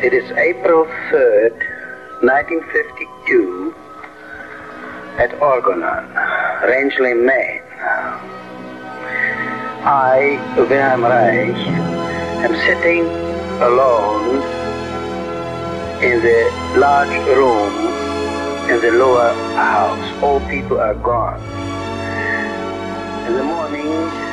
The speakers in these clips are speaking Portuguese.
It is April 3rd, 1952, at Orgonon, Rangeley, Maine. I, Wilhelm Reich, am sitting alone in the large room in the lower house. All people are gone. In the morning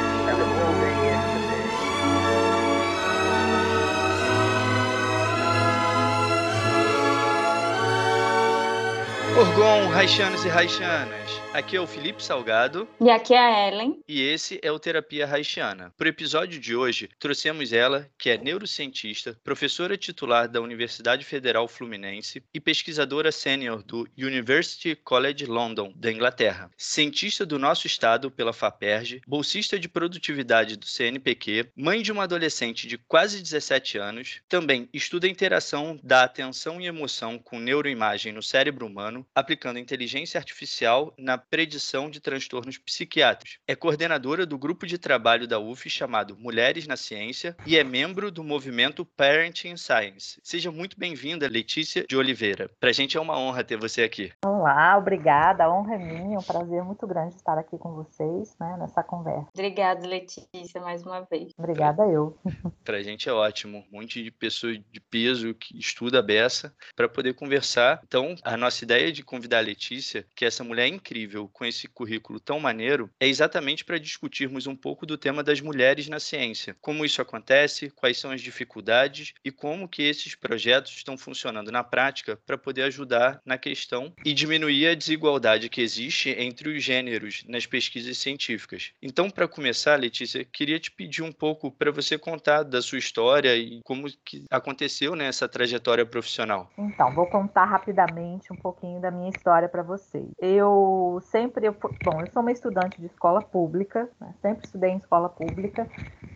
Orgon, Raixanos e Raixanas. Aqui é o Felipe Salgado E aqui é a Ellen. e esse é o Terapia Haitiana. Para o episódio de hoje, trouxemos ela, que é neurocientista, professora titular da Universidade Federal Fluminense e pesquisadora sênior do University College London, da Inglaterra. Cientista do nosso estado pela FAPERJ, bolsista de produtividade do CNPq, mãe de uma adolescente de quase 17 anos, também estuda a interação da atenção e emoção com neuroimagem no cérebro humano, aplicando inteligência artificial na predição de transtornos psiquiátricos. É coordenadora do grupo de trabalho da UF chamado Mulheres na Ciência e é membro do movimento Parenting Science. Seja muito bem-vinda, Letícia de Oliveira. Pra gente é uma honra ter você aqui. Olá, obrigada. A honra é minha. É um prazer muito grande estar aqui com vocês né, nessa conversa. Obrigada, Letícia, mais uma vez. Obrigada eu. Pra gente é ótimo. Um monte de pessoas de peso que estuda a beça para poder conversar. Então, a nossa ideia de convidar a Letícia, que é essa mulher incrível com esse currículo tão maneiro, é exatamente para discutirmos um pouco do tema das mulheres na ciência. Como isso acontece, quais são as dificuldades e como que esses projetos estão funcionando na prática para poder ajudar na questão e diminuir a desigualdade que existe entre os gêneros nas pesquisas científicas. Então, para começar, Letícia, queria te pedir um pouco para você contar da sua história e como que aconteceu né, trajetória profissional. Então, vou contar rapidamente um pouquinho da minha história para vocês. Eu sempre, eu, bom, eu sou uma estudante de escola pública, né, sempre estudei em escola pública,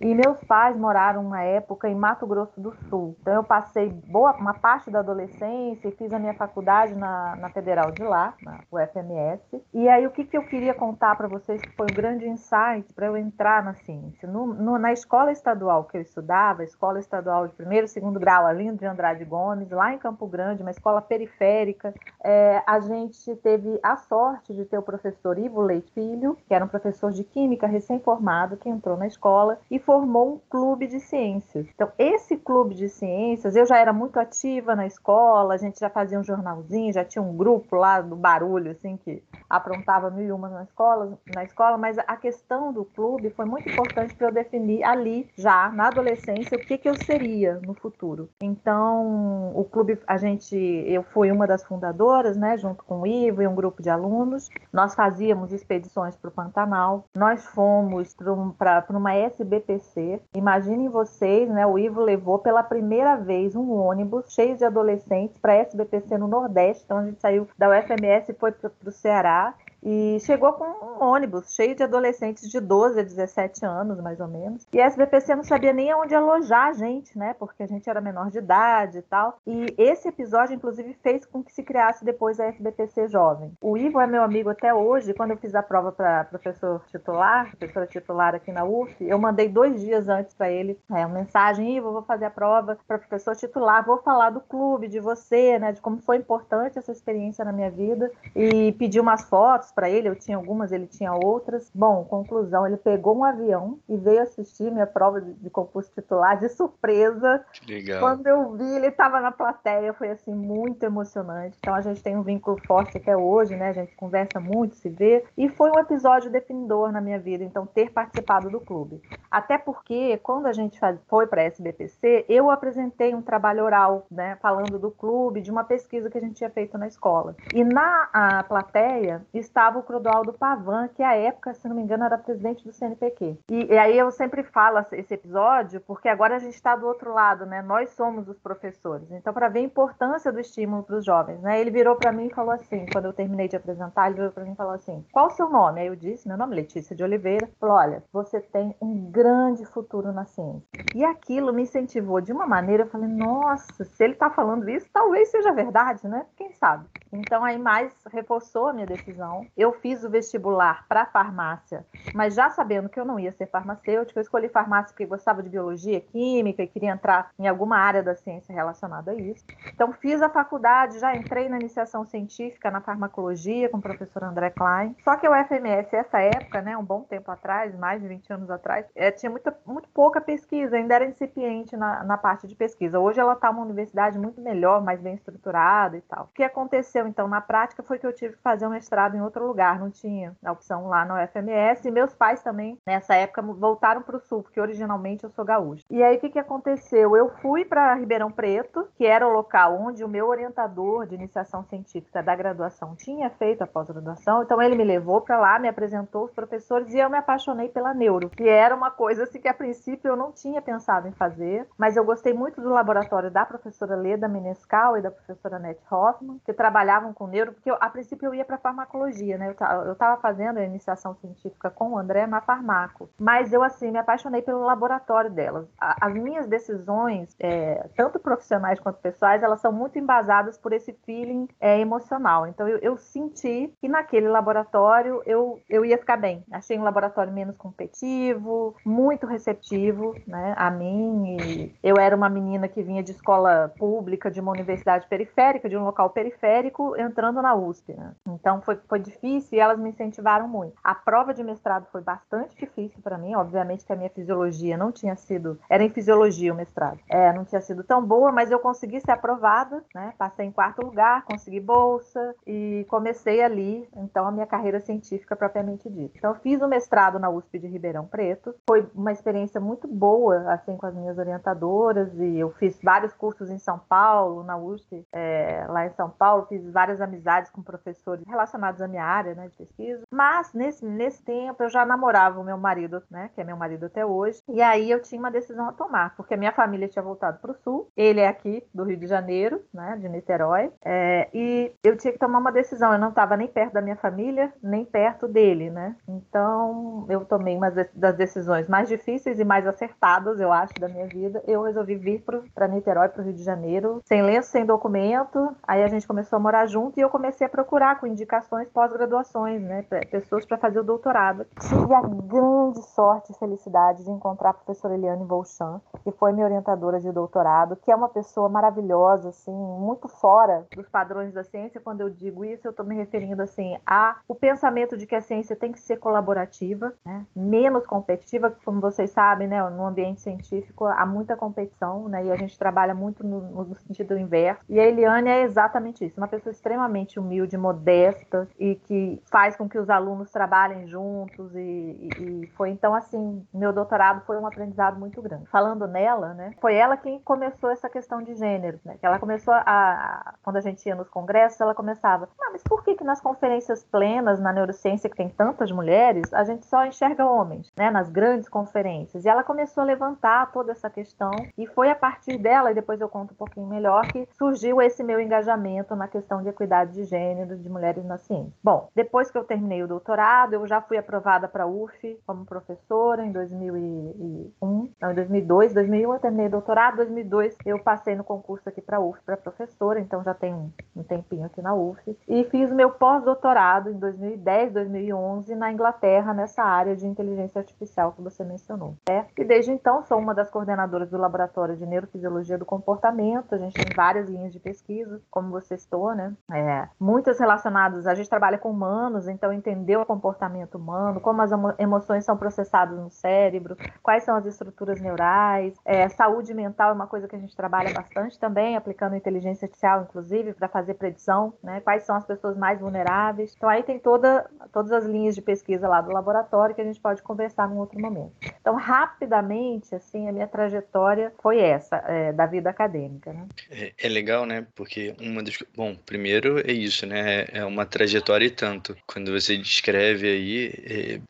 e meus pais moraram uma época em Mato Grosso do Sul. Então, eu passei boa, uma parte da adolescência e fiz a minha faculdade na, na Federal de lá, na UFMS. E aí, o que, que eu queria contar para vocês que foi um grande insight para eu entrar na ciência? No- no- na escola estadual que eu estudava, escola estadual de primeiro e segundo grau, Alindo de Andrade Gomes, lá em Campo Grande, uma escola periférica, é, a gente teve a sorte de ter o professor Ivo Leite Filho, que era um professor de química recém-formado, que entrou na escola e formou um clube de ciências. Então, esse clube de ciências, eu já era muito ativa na escola, a gente já fazia um jornalzinho, já tinha um grupo lá do barulho, assim, que aprontava mil e uma na escola, na escola, mas a questão do clube foi muito importante para eu definir ali, já na adolescência, o que, que eu seria no futuro. Então, o clube, a gente, eu fui uma das fundadoras, né, junto com o Ivo e um grupo de alunos. Nós fazíamos expedições para o Pantanal, nós fomos para uma SBPC. Imaginem vocês, né, o Ivo levou pela primeira vez um ônibus cheio de adolescentes para a SBPC no Nordeste. Então, a gente saiu da UFMS e foi para o Ceará. E chegou com um ônibus cheio de adolescentes de 12 a 17 anos, mais ou menos. E a SBPC não sabia nem onde alojar a gente, né? Porque a gente era menor de idade e tal. E esse episódio, inclusive, fez com que se criasse depois a SBPC Jovem. O Ivo é meu amigo até hoje. Quando eu fiz a prova para professor titular, professora titular aqui na UF, eu mandei dois dias antes para ele é, uma mensagem: Ivo, vou fazer a prova para professor titular, vou falar do clube, de você, né? De como foi importante essa experiência na minha vida. E pedi umas fotos para ele, eu tinha algumas, ele tinha outras. Bom, conclusão, ele pegou um avião e veio assistir minha prova de, de concurso titular de surpresa. Que legal. Quando eu vi, ele estava na plateia, foi assim muito emocionante. Então a gente tem um vínculo forte até hoje, né? A gente conversa muito, se vê. E foi um episódio definidor na minha vida, então ter participado do clube. Até porque quando a gente foi para a SBPC, eu apresentei um trabalho oral, né, falando do clube, de uma pesquisa que a gente tinha feito na escola. E na a plateia estava o Clodoaldo Pavan, que à época, se não me engano, era presidente do CNPq. E, e aí eu sempre falo esse episódio, porque agora a gente está do outro lado, né? Nós somos os professores. Então, para ver a importância do estímulo para os jovens, né? Ele virou para mim e falou assim, quando eu terminei de apresentar, ele virou para mim e falou assim: "Qual o seu nome?" Aí eu disse: "Meu nome é Letícia de Oliveira". Falou: "Olha, você tem um grande futuro na ciência". E aquilo me incentivou de uma maneira, eu falei: "Nossa, se ele está falando isso, talvez seja verdade, né? Quem sabe?". Então aí mais reforçou a minha decisão. Eu fiz o vestibular para farmácia, mas já sabendo que eu não ia ser farmacêutica, eu escolhi farmácia porque gostava de biologia, química e queria entrar em alguma área da ciência relacionada a isso. Então fiz a faculdade, já entrei na iniciação científica na farmacologia com o professor André Klein. Só que o FMS, essa época, né, um bom tempo atrás, mais de 20 anos atrás, é, tinha muita, muito pouca pesquisa, ainda era incipiente na, na parte de pesquisa. Hoje ela está uma universidade muito melhor, mais bem estruturada e tal. O que aconteceu, então, na prática foi que eu tive que fazer um mestrado em outro lugar, não tinha a opção lá no FMS, e meus pais também, nessa época, voltaram para o Sul, porque originalmente eu sou gaúcha. E aí, o que, que aconteceu? Eu fui para Ribeirão Preto, que era o local onde o meu orientador de iniciação científica da graduação tinha feito a pós-graduação, então ele me levou para lá, me apresentou os professores e eu me apaixonei pela neuro, que era uma coisa assim que a princípio eu não tinha pensado em fazer, mas eu gostei muito do laboratório da professora Leda Menescal e da professora Nete Hoffman, que trabalhavam com neuro, porque eu, a princípio eu ia para farmacologia, né? Eu estava fazendo a iniciação científica com o André na farmaco, mas eu assim me apaixonei pelo laboratório delas. As minhas decisões, é, tanto profissionais quanto pessoais, elas são muito embasadas por esse feeling é, emocional. Então eu, eu senti que naquele laboratório eu, eu ia ficar bem. Achei um laboratório menos competitivo, muito receptivo, né? A mim, e eu era uma menina que vinha de escola pública, de uma universidade periférica, de um local periférico, entrando na USP, né? Então foi, foi difícil e elas me incentivaram muito. A prova de mestrado foi bastante difícil para mim, obviamente que a minha fisiologia não tinha sido, era em fisiologia o mestrado, é, não tinha sido tão boa, mas eu consegui ser aprovada, né? Passei em quarto lugar, consegui bolsa e comecei ali, então, a minha carreira científica propriamente dita. Então, eu fiz o mestrado na USP de Ribeirão Preto, foi uma experiência muito boa, assim, com as minhas orientadoras e eu fiz vários cursos em São Paulo, na USP, é, lá em São Paulo, fiz várias amizades com professores relacionados à minha área, né, de pesquisa. Mas nesse, nesse tempo eu já namorava o meu marido, né, que é meu marido até hoje, e aí eu tinha uma decisão a tomar, porque a minha família tinha voltado para o sul, ele é aqui do Rio de Janeiro, né, de Niterói, é, e eu tinha que tomar uma decisão. Eu não estava nem perto da minha família, nem perto dele, né? Então eu tomei uma das decisões mais difíceis e mais acertadas, eu acho, da minha vida. Eu resolvi vir para Niterói, para o Rio de Janeiro, sem lenço, sem documento. Aí a gente começou a morar junto e eu comecei a procurar com indicações pós-graduações, né? Pessoas para fazer o doutorado. Tive a grande sorte e felicidade de encontrar a professora Eliane Volchan, que foi minha orientadora de doutorado, que é uma pessoa maravilhosa, assim, muito fora dos padrões da ciência. Quando eu digo isso, eu estou me referindo assim a o pensamento de que a ciência tem que ser colaborativa, né? menos competitiva, como vocês sabem, né? No ambiente científico há muita competição, né? E a gente trabalha muito no, no sentido inverso. E a Eliane é exatamente isso, uma pessoa extremamente humilde, modesta e que faz com que os alunos trabalhem juntos e, e, e foi então assim, meu doutorado foi um aprendizado muito grande. Falando nela, né? Foi ela quem começou essa questão de gênero, né? Ela começou a quando a gente ia nos congressos, ela começava, ah, mas por que que nas conferências plenas na neurociência que tem tantas mulheres, a gente só enxerga homens, né, nas grandes conferências. E ela começou a levantar toda essa questão e foi a partir dela, e depois eu conto um pouquinho melhor, que surgiu esse meu engajamento na questão de equidade de gênero de mulheres na ciência. Bom, depois que eu terminei o doutorado, eu já fui aprovada para a UF como professora em 2001, não, em 2002, 2001 eu terminei o doutorado, 2002 eu passei no concurso aqui para a UF para professora, então já tem um, tempinho aqui na UF, e fiz meu pós-doutorado em 2010, 2011 na Inglaterra nessa área de inteligência artificial que você mencionou. Certo? E desde então sou uma das coordenadoras do Laboratório de Neurofisiologia do Comportamento. A gente tem várias linhas de pesquisa, como você citou, né? É, muitas relacionadas, a gente trabalha com humanos, então entender o comportamento humano, como as emoções são processadas no cérebro, quais são as estruturas neurais. É, saúde mental é uma coisa que a gente trabalha bastante também, aplicando inteligência artificial, inclusive, para fazer predição, né? Quais são as pessoas mais vulneráveis. Então aí tem toda, todas as linhas de pesquisa lá do laboratório que a gente pode conversar num outro momento. Então, rapidamente, assim, a minha trajetória foi essa, é, da vida acadêmica. Né? É, é, legal, né? Porque uma das. Bom, primeiro é isso, né? É uma trajetória e tanto. Quando você descreve aí é,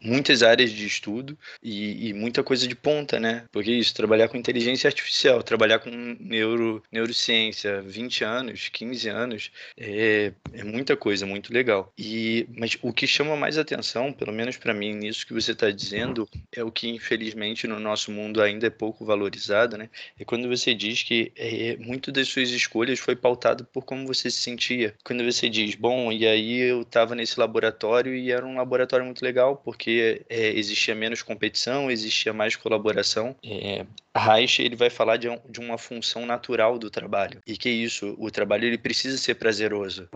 muitas áreas de estudo e, e, muita coisa de ponta, né? Porque isso, trabalhar com inteligência artificial, trabalhar com neuro, neurociência, 20 anos, 15 anos, é, é muita coisa, muito legal. E, mas o que chama mais atenção, pelo menos para mim, nisso que você está dizendo, é o que infelizmente no nosso mundo ainda é pouco valorizado, né? É quando você diz que é, muito das suas escolhas foi pautado por como você se sentia quando você diz, bom, e aí eu estava nesse laboratório e era um laboratório muito legal porque é, existia menos competição, existia mais colaboração. É, Reich ele vai falar de, de, uma função natural do trabalho e que isso, o trabalho ele precisa ser prazeroso.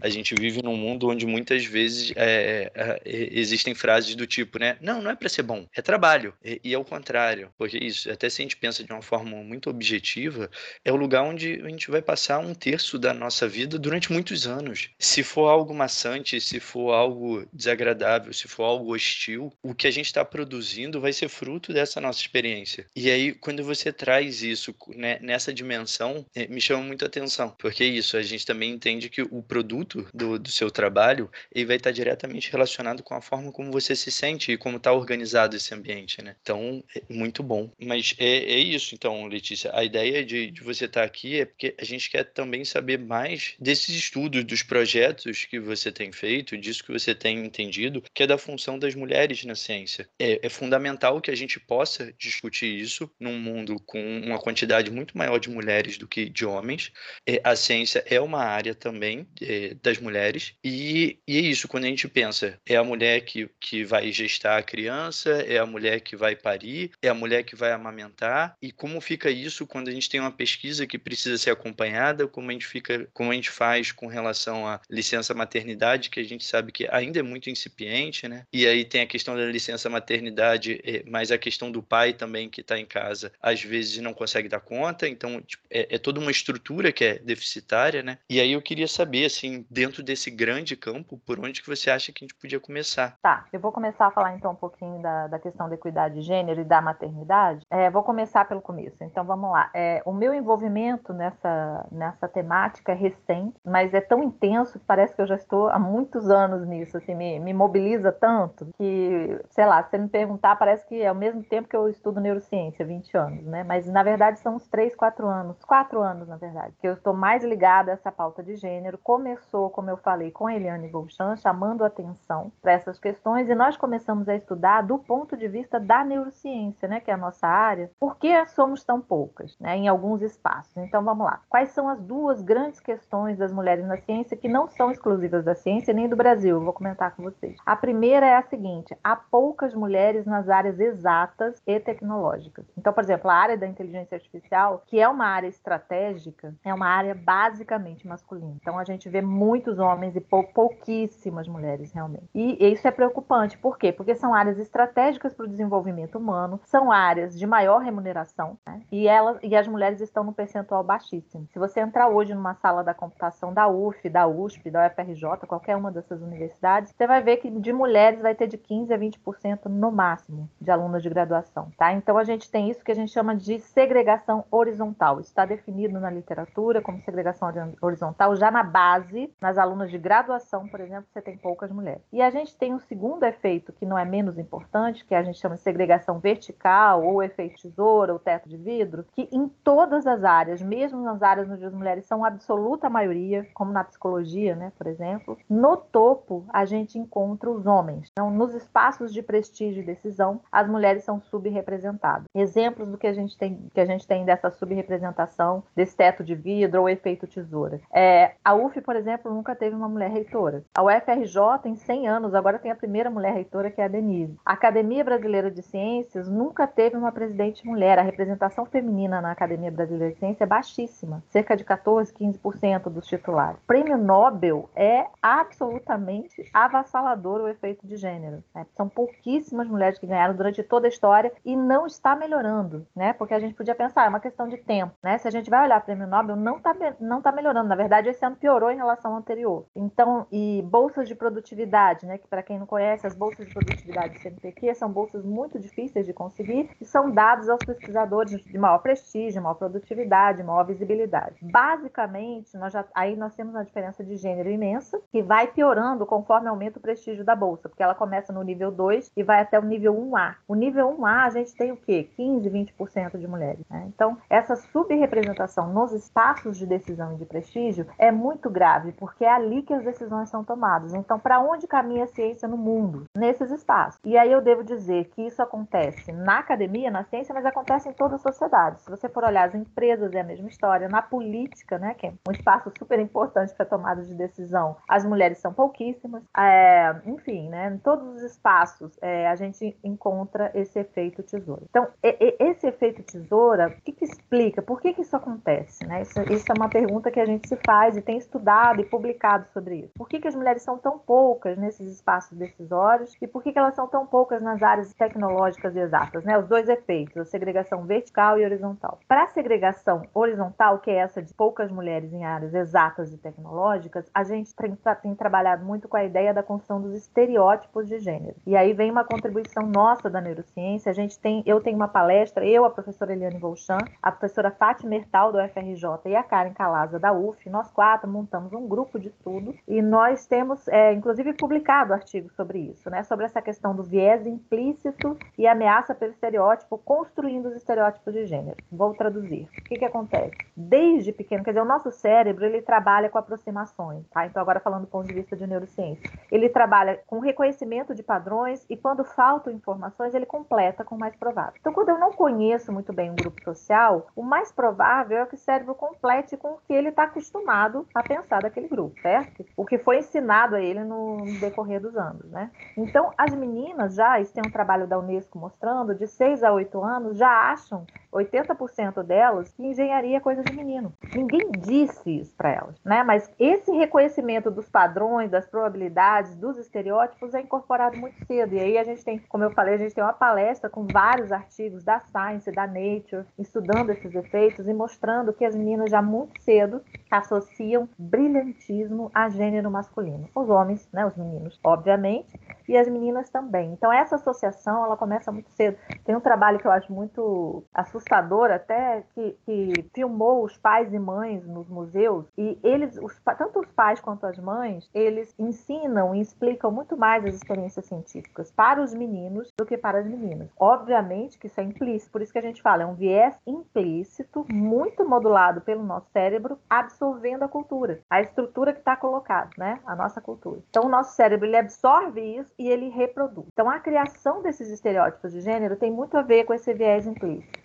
A gente vive num mundo onde muitas vezes é, é, é existem frases do tipo, né? Não, não é para ser bom, é trabalho. E, e é o contrário, porque isso, até se a gente pensa de uma forma muito objetiva, é o lugar onde a gente vai passar um terço da nossa vida durante muitos anos. Se for algo maçante, se for algo desagradável, se for algo hostil, o que a gente está produzindo vai ser fruto dessa nossa experiência. E aí quando você traz isso né, nessa dimensão, é, me chama muito a atenção, porque é isso, a gente também entende que o produto do, do seu trabalho ele vai estar diretamente relacionado com a forma como você se sente e como está organizado esse ambiente, né? Então, é muito bom. Mas é, é isso, então, Letícia. A ideia de, de você estar tá aqui é porque a gente quer também saber mais desses estudos, dos projetos que você tem feito, disso que você tem entendido, que é da função das mulheres na ciência. É, é fundamental que a gente possa discutir isso num mundo com uma quantidade muito maior de mulheres do que de homens. É, a ciência é uma área também é, das mulheres. E, e, é isso, quando a gente pensa, é a mulher que, que vai gestar a criança, é a mulher que vai parir, é a mulher que vai amamentar. E como fica isso quando a gente tem uma pesquisa que precisa ser acompanhada, como a gente fica, como a gente faz com relação à licença maternidade, que a gente sabe que ainda é muito incipiente, né? E aí tem a questão da licença maternidade, é, mas a questão do pai também que está em casa casa às vezes não consegue dar conta, então tipo, é, é, toda uma estrutura que é deficitária, né? E aí eu queria saber, assim, dentro desse grande campo, por onde que você acha que a gente podia começar? Tá, eu vou começar a falar então um pouquinho da, da questão da equidade de gênero e da maternidade. É, vou começar pelo começo, então vamos lá. É, o meu envolvimento nessa, nessa temática é recente, mas é tão intenso que parece que eu já estou há muitos anos nisso, assim, me, me mobiliza tanto que, sei lá, se você me perguntar, parece que é ao mesmo tempo que eu estudo neurociência, 20 anos, né? Mas na verdade são uns 3, 4 anos, 4 anos na verdade, que eu estou mais ligada a essa pauta de gênero. Começou, como eu falei, com a Eliane Golchan, chamando atenção para essas questões e nós começamos a estudar do ponto de vista da neurociência, né? Que é a nossa área. Por que somos tão poucas, né? Em alguns espaços. Então vamos lá. Quais são as duas grandes questões das mulheres na ciência que não são exclusivas da ciência nem do Brasil? Vou comentar com vocês. A primeira é a seguinte: há poucas mulheres nas áreas exatas e tecnológicas. Então, por exemplo, a área da inteligência artificial, que é uma área estratégica, é uma área basicamente masculina. Então, a gente vê muitos homens e pou pouquíssimas mulheres realmente. E isso é preocupante. Por quê? Porque são áreas estratégicas para o desenvolvimento humano, são áreas de maior remuneração, né? e, elas, e as mulheres estão no percentual baixíssimo. Se você entrar hoje numa sala da computação da UF, da USP, da UFRJ, qualquer uma dessas universidades, você vai ver que de mulheres vai ter de 15 a 20% no máximo de alunas de graduação. Tá? Então, a gente tem isso que a gente chama de segregação horizontal. Isso está definido na literatura como segregação horizontal, já na base, nas alunas de graduação, por exemplo, você tem poucas mulheres. E a gente tem um segundo efeito que não é menos importante, que a gente chama de segregação vertical, ou efeito tesoura, ou teto de vidro, que em todas as áreas, mesmo nas áreas onde as mulheres são a absoluta maioria, como na psicologia, né, por exemplo, no topo a gente encontra os homens. Então, nos espaços de prestígio e decisão, as mulheres são subrepresentadas. Exemplo exemplos do que a gente tem, que a gente tem dessa subrepresentação, desse teto de vidro ou efeito tesoura. É, a UF, por exemplo, nunca teve uma mulher reitora. A UFRJ tem 100 anos, agora tem a primeira mulher reitora, que é a Denise. A Academia Brasileira de Ciências nunca teve uma presidente mulher. A representação feminina na Academia Brasileira de Ciências é baixíssima, cerca de 14, 15% dos titulares. O prêmio Nobel é absolutamente avassalador o efeito de gênero. Né? São pouquíssimas mulheres que ganharam durante toda a história e não está melhorando né? Porque a gente podia pensar, é uma questão de tempo, né? Se a gente vai olhar o prêmio Nobel, não está não tá melhorando. Na verdade, esse ano piorou em relação ao anterior. Então, e bolsas de produtividade, né? Que para quem não conhece, as bolsas de produtividade do CNPq são bolsas muito difíceis de conseguir e são dados aos pesquisadores de maior prestígio, maior produtividade, maior visibilidade. Basicamente, nós já, aí nós temos uma diferença de gênero imensa, que vai piorando conforme aumenta o prestígio da bolsa, porque ela começa no nível 2 e vai até o nível 1A. O nível 1A, a gente tem o quê? 15, 20% de mulheres. Né? Então, essa subrepresentação nos espaços de decisão e de prestígio é muito grave, porque é ali que as decisões são tomadas. Então, para onde caminha a ciência no mundo? Nesses espaços. E aí eu devo dizer que isso acontece na academia, na ciência, mas acontece em toda a sociedade. Se você for olhar as empresas, é a mesma história. Na política, né, que é muito espaço super importante para tomada de decisão, as mulheres são pouquíssimas. É, enfim, né, em todos os espaços é, a gente encontra esse efeito tesoura. Então, e, e, esse efeito tesoura, o que, que explica? Por que, que isso acontece? Né? Isso, isso, é uma pergunta que a gente se faz e tem estudado e publicado sobre isso. Por que, que as mulheres são tão poucas nesses espaços decisórios e por que, que elas são tão poucas nas áreas tecnológicas e exatas? Né? Os dois efeitos, a segregação vertical e horizontal. Para a segregação horizontal, que é essa de poucas mulheres em áreas exatas e tecnológicas, a gente tem, tem trabalhado muito com a ideia da construção dos estereótipos de gênero. E aí vem uma contribuição nossa da neurociência. A gente tem, eu tenho uma palestra, eu, a professora Eliane Volchan, a professora Fátima Mertal do FRJ e a Karen Calaza da UF, nós quatro montamos um grupo de estudo e nós temos, é, inclusive, publicado artigos sobre isso, né? Sobre essa questão do viés implícito e ameaça pelo estereótipo, construindo os estereótipos de gênero. Vou traduzir. O que, que acontece? Desde pequeno, quer dizer, o nosso cérebro ele trabalha com aproximações, tá? Então, agora falando do ponto de vista de neurociência, ele trabalha com reconhecimento de padrões e quando faltam informações, ele completa com o mais provável. Então, quando eu não conheço muito bem um grupo social, o mais provável é que o cérebro complete com o que ele está acostumado a pensar daquele grupo, certo? O que foi ensinado a ele no decorrer dos anos, né? Então, as meninas já, isso tem um trabalho da Unesco mostrando, de 6 a 8 anos, já acham 80% delas que engenharia é coisa de menino. Ninguém disse isso para elas, né? Mas esse reconhecimento dos padrões, das probabilidades, dos estereótipos é incorporado muito cedo. E aí a gente tem, como eu falei, a gente tem uma palestra com vários artigos da Science, da Nature, estudando esses efeitos e mostrando que as meninas já muito cedo associam brilhantismo a gênero masculino. Os homens, né, os meninos, obviamente, e as meninas também. Então essa associação, ela começa muito cedo. Tem um trabalho que eu acho muito assustador até que, que filmou os pais e mães nos museus e eles, os, tanto os pais quanto as mães, eles ensinam e explicam muito mais as experiências científicas para os meninos do que para as meninas. Obviamente que isso é implícito, por isso que a gente fala, é um viés implícito, muito modulado pelo nosso cérebro, absorvendo a cultura, a estrutura que está colocada, né? A nossa cultura. Então o nosso cérebro ele absorve isso e ele reproduz. Então a criação desses estereótipos de gênero tem muito a ver com esse viés implícito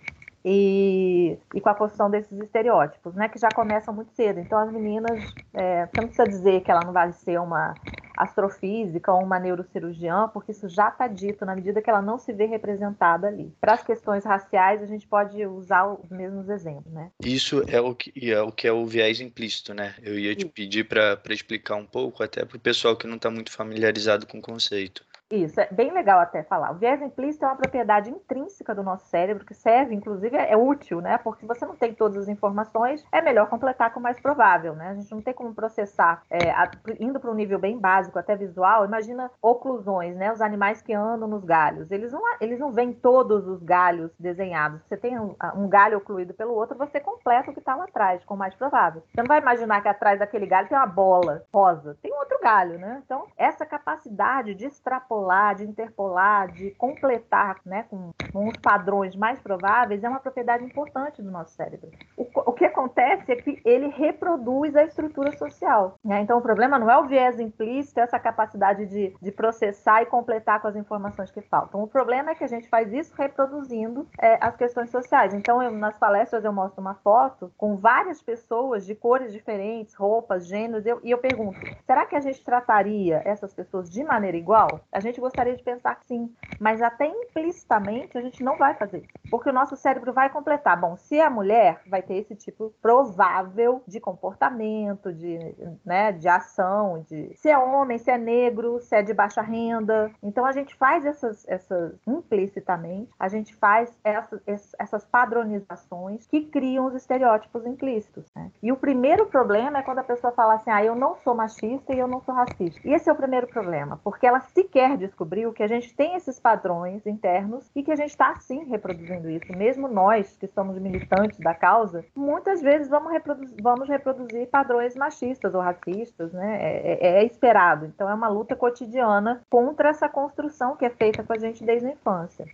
e, e com a construção desses estereótipos, né, que já começam muito cedo. Então, as meninas, é, você não precisa dizer que ela não vai ser uma astrofísica ou uma neurocirurgiã, porque isso já está dito na medida que ela não se vê representada ali. Para as questões raciais, a gente pode usar os mesmos exemplos, né? Isso é o que é o, que é o viés implícito, né? Eu ia te pedir para explicar um pouco, até para o pessoal que não está muito familiarizado com o conceito. Isso, é bem legal até falar. O viés implícito é uma propriedade intrínseca do nosso cérebro que serve, inclusive, é útil, né? Porque se você não tem todas as informações, é melhor completar com o mais provável, né? A gente não tem como processar, é, a, indo para um nível bem básico, até visual. Imagina oclusões, né? Os animais que andam nos galhos. Eles não, eles não veem todos os galhos desenhados. Você tem um, um galho ocluído pelo outro, você completa o que está lá atrás, com o mais provável. Você não vai imaginar que atrás daquele galho tem uma bola rosa. Tem outro galho, né? Então, essa capacidade de extrapolar extrapolar, de interpolar, de completar né, com, com os padrões mais prováveis é uma propriedade importante do nosso cérebro. Que acontece é que ele reproduz a estrutura social. Né? Então, o problema não é o viés implícito, essa capacidade de, de processar e completar com as informações que faltam. O problema é que a gente faz isso reproduzindo é, as questões sociais. Então, eu, nas palestras eu mostro uma foto com várias pessoas de cores diferentes, roupas, gêneros, eu, e eu pergunto: será que a gente trataria essas pessoas de maneira igual? A gente gostaria de pensar que sim, mas até implicitamente a gente não vai fazer porque o nosso cérebro vai completar. Bom, se é mulher, vai ter esse tipo provável de comportamento, de, né, de ação, de se é homem, se é negro, se é de baixa renda. Então a gente faz essas, essas implicitamente, a gente faz essas, essas padronizações que criam os estereótipos implícitos. Né? E o primeiro problema é quando a pessoa fala assim, ah, eu não sou machista e eu não sou racista. E esse é o primeiro problema, porque ela sequer descobriu que a gente tem esses padrões internos e que a gente está sim reproduzindo isso. Mesmo nós, que somos militantes da causa, muitas vezes vamos reproduzir, vamos reproduzir padrões machistas ou racistas, né? É, é, é esperado. Então é uma luta cotidiana contra essa construção que é feita com a gente desde a infância.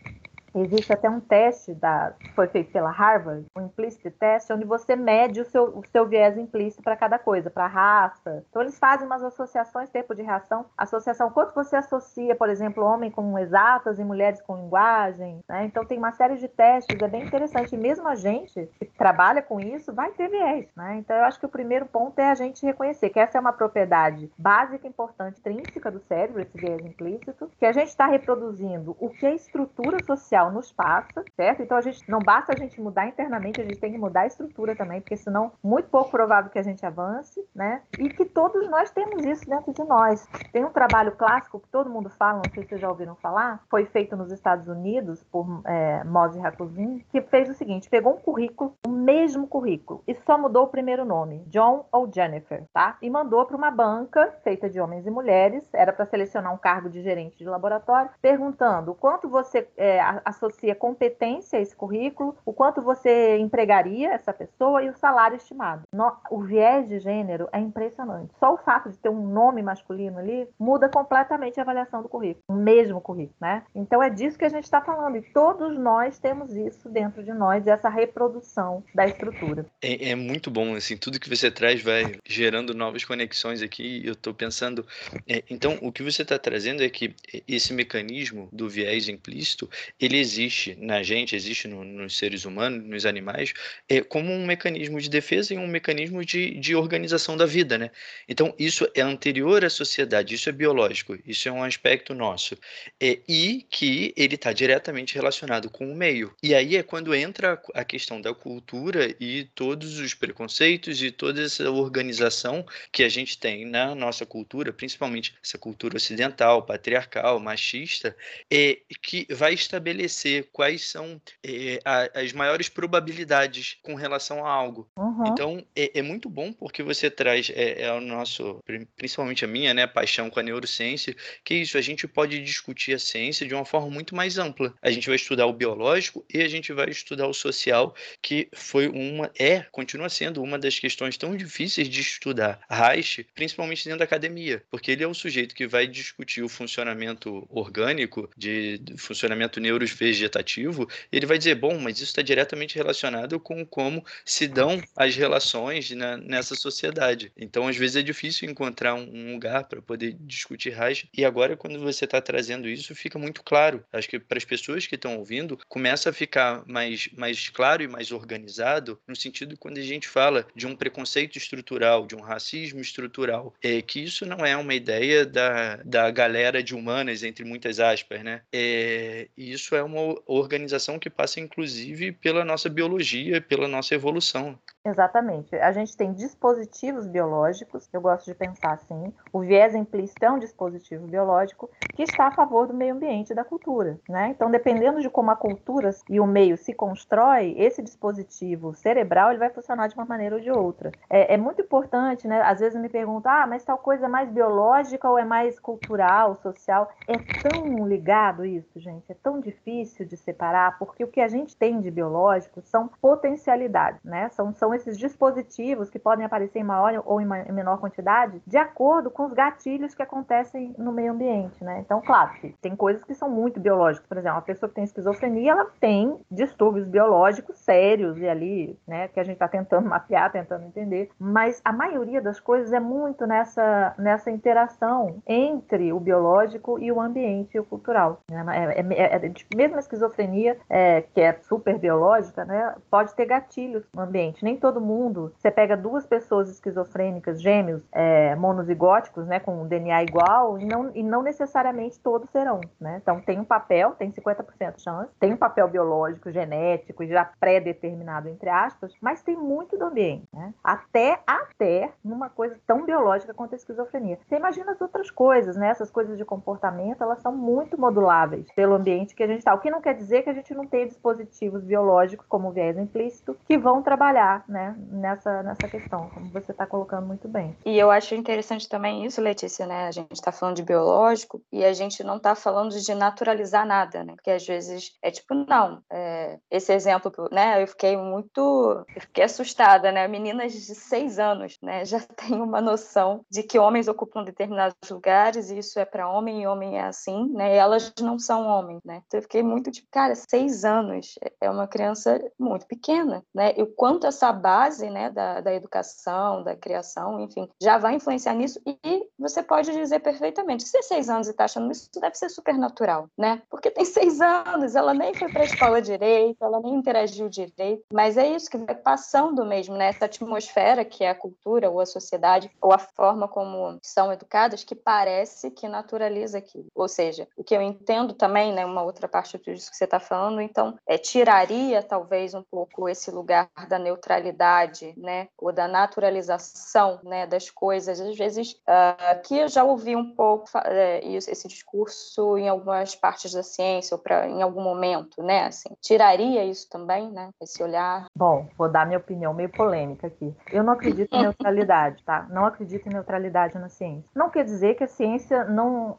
Existe até um teste da, que foi feito pela Harvard, um implicit test, onde você mede o seu, o seu viés implícito para cada coisa, para raça. Então eles fazem umas associações, tempo de reação, associação, quanto você associa, por exemplo, homem com exatas e mulheres com linguagem, né? Então tem uma série de testes, é bem interessante. E mesmo a gente que trabalha com isso vai ter viés, né? Então eu acho que o primeiro ponto é a gente reconhecer que essa é uma propriedade básica, importante, intrínseca do cérebro, esse viés implícito, que a gente está reproduzindo o que a estrutura social nos passa, certo? Então a gente não basta a gente mudar internamente, a gente tem que mudar a estrutura também, porque senão muito pouco provável que a gente avance, né? E que todos nós temos isso dentro de nós. Tem um trabalho clássico que todo mundo fala, não sei se vocês já ouviram falar, foi feito nos Estados Unidos por é, Mose Rakuzin, que fez o seguinte: pegou um currículo, o mesmo currículo, e só mudou o primeiro nome, John ou Jennifer, tá? E mandou para uma banca feita de homens e mulheres, era para selecionar um cargo de gerente de laboratório, perguntando quanto você é, associa competência a esse currículo, o quanto você empregaria essa pessoa e o salário estimado. O viés de gênero é impressionante. Só o fato de ter um nome masculino ali muda completamente a avaliação do currículo, o mesmo currículo, né? Então é disso que a gente está falando e todos nós temos isso dentro de nós, essa reprodução da estrutura. É, é muito bom, assim, tudo que você traz vai gerando novas conexões aqui. Eu estou pensando, é, então o que você está trazendo é que esse mecanismo do viés implícito ele existe na gente, existe no, nos seres humanos, nos animais, é, como um mecanismo de defesa e um mecanismo de, de organização da vida, né? Então, isso é anterior à sociedade, isso é biológico, isso é um aspecto nosso. É, e que ele está diretamente relacionado com o meio. E aí é quando entra a questão da cultura e todos os preconceitos e toda essa organização que a gente tem na nossa cultura, principalmente essa cultura ocidental, patriarcal, machista, é, que vai estabelecer quais são é, a, as maiores probabilidades com relação a algo. Uhum. Então, é, é, muito bom porque você traz, é, é, o nosso, principalmente a minha, né, paixão com a neurociência, que é isso, a gente pode discutir a ciência de uma forma muito mais ampla. A gente vai estudar o biológico e a gente vai estudar o social, que foi uma, é, continua sendo uma das questões tão difíceis de estudar. Reich, principalmente dentro da academia, porque ele é o sujeito que vai discutir o funcionamento orgânico, de, funcionamento neurovegetativo, ele vai dizer, bom, mas isso está diretamente relacionado com como se dão as relações na, nessa sociedade. Então, às vezes é difícil encontrar um, lugar para poder discutir Reich. E agora, quando você está trazendo isso, fica muito claro. Acho que para as pessoas que estão ouvindo, começa a ficar mais, mais claro e mais organizado, no sentido quando a gente fala de um preconceito estrutural, de um racismo estrutural, é que isso não é uma ideia da, da galera de humanas, entre muitas aspas, né? É, isso é uma organização que passa, inclusive, pela nossa biologia, pela nossa evolução. Exatamente. A gente tem dispositivos biológicos, eu gosto de pensar assim. O viés implícito é um dispositivo biológico que está a favor do meio ambiente e da cultura. Né? Então, dependendo de como a cultura e o meio se constrói, esse dispositivo cerebral ele vai funcionar de uma maneira ou de outra. É, é muito importante, né? Às vezes me perguntam, ah, mas tal coisa é mais biológica ou é mais cultural, social? É tão ligado isso, gente, é tão difícil de separar, porque o que a gente tem de biológico são potencialidades, né? São, são esses dispositivos que podem aparecer em maior ou em menor quantidade, de acordo com os gatilhos que acontecem no meio ambiente, né? Então, claro, tem coisas que são muito biológicas. Por exemplo, uma pessoa que tem esquizofrenia, ela tem distúrbios biológicos sérios e ali, né, que a gente está tentando mapear, tentando entender. Mas a maioria das coisas é muito nessa, nessa interação entre o biológico e o ambiente e o cultural. Né? É, é, é, é mesmo a esquizofrenia, é, que é super biológica, né, pode ter gatilhos no ambiente. Nem todo mundo, você pega duas pessoas esquizofrênicas, gêmeos, é, monozigóticos, né, com um DNA igual, e não, e não necessariamente todos serão, né? Então tem um papel, tem 50% de chance, tem um papel biológico, genético, já pré-determinado, entre aspas, mas tem muito do ambiente, né? Até, até numa coisa tão biológica quanto a esquizofrenia. Você imagina as outras coisas, né? Essas coisas de comportamento, elas são muito moduláveis pelo ambiente que a gente está. O que não quer dizer que a gente não tenha dispositivos biológicos, como o viés implícito, que vão trabalhar né, nessa, nessa questão, como você está colocando muito bem. E eu acho interessante também isso, Letícia, né? A gente está falando de biológico e a gente não está falando de naturalizar nada, né? Porque às vezes é tipo, não, é, esse exemplo, né? Eu fiquei muito, eu fiquei assustada, né? Meninas de seis anos, né? Já têm uma noção de que homens ocupam determinados lugares e isso é para homem e homem é assim, né? E elas não são homens, né? Então eu fiquei muito tipo, cara, seis anos é uma criança muito pequena, né? E o quanto essa base, né, da, da educação, da criação, enfim, já vai influenciar nisso e você pode dizer perfeitamente, se é seis anos e está achando isso, deve ser super natural, né? Porque tem seis anos, ela nem foi para a escola direito, ela nem interagiu direito, mas é isso que vai passando mesmo, né? Essa atmosfera que é a cultura ou a sociedade ou a forma como são educadas que parece que naturaliza aquilo. Ou seja, o que eu entendo também, né, uma outra parte disso que você está falando, então, é, tiraria talvez um pouco esse lugar da neutralidade, né, ou da naturalização, né, das coisas. Às vezes, uh, aqui eu já ouvi um pouco é, esse discurso em algumas partes da ciência ou pra, em algum momento, né, assim, tiraria isso também, né, esse olhar. Bom, vou dar minha opinião meio polêmica aqui. Eu não acredito em neutralidade, tá? Não acredito em neutralidade na ciência. Não quer dizer que a ciência não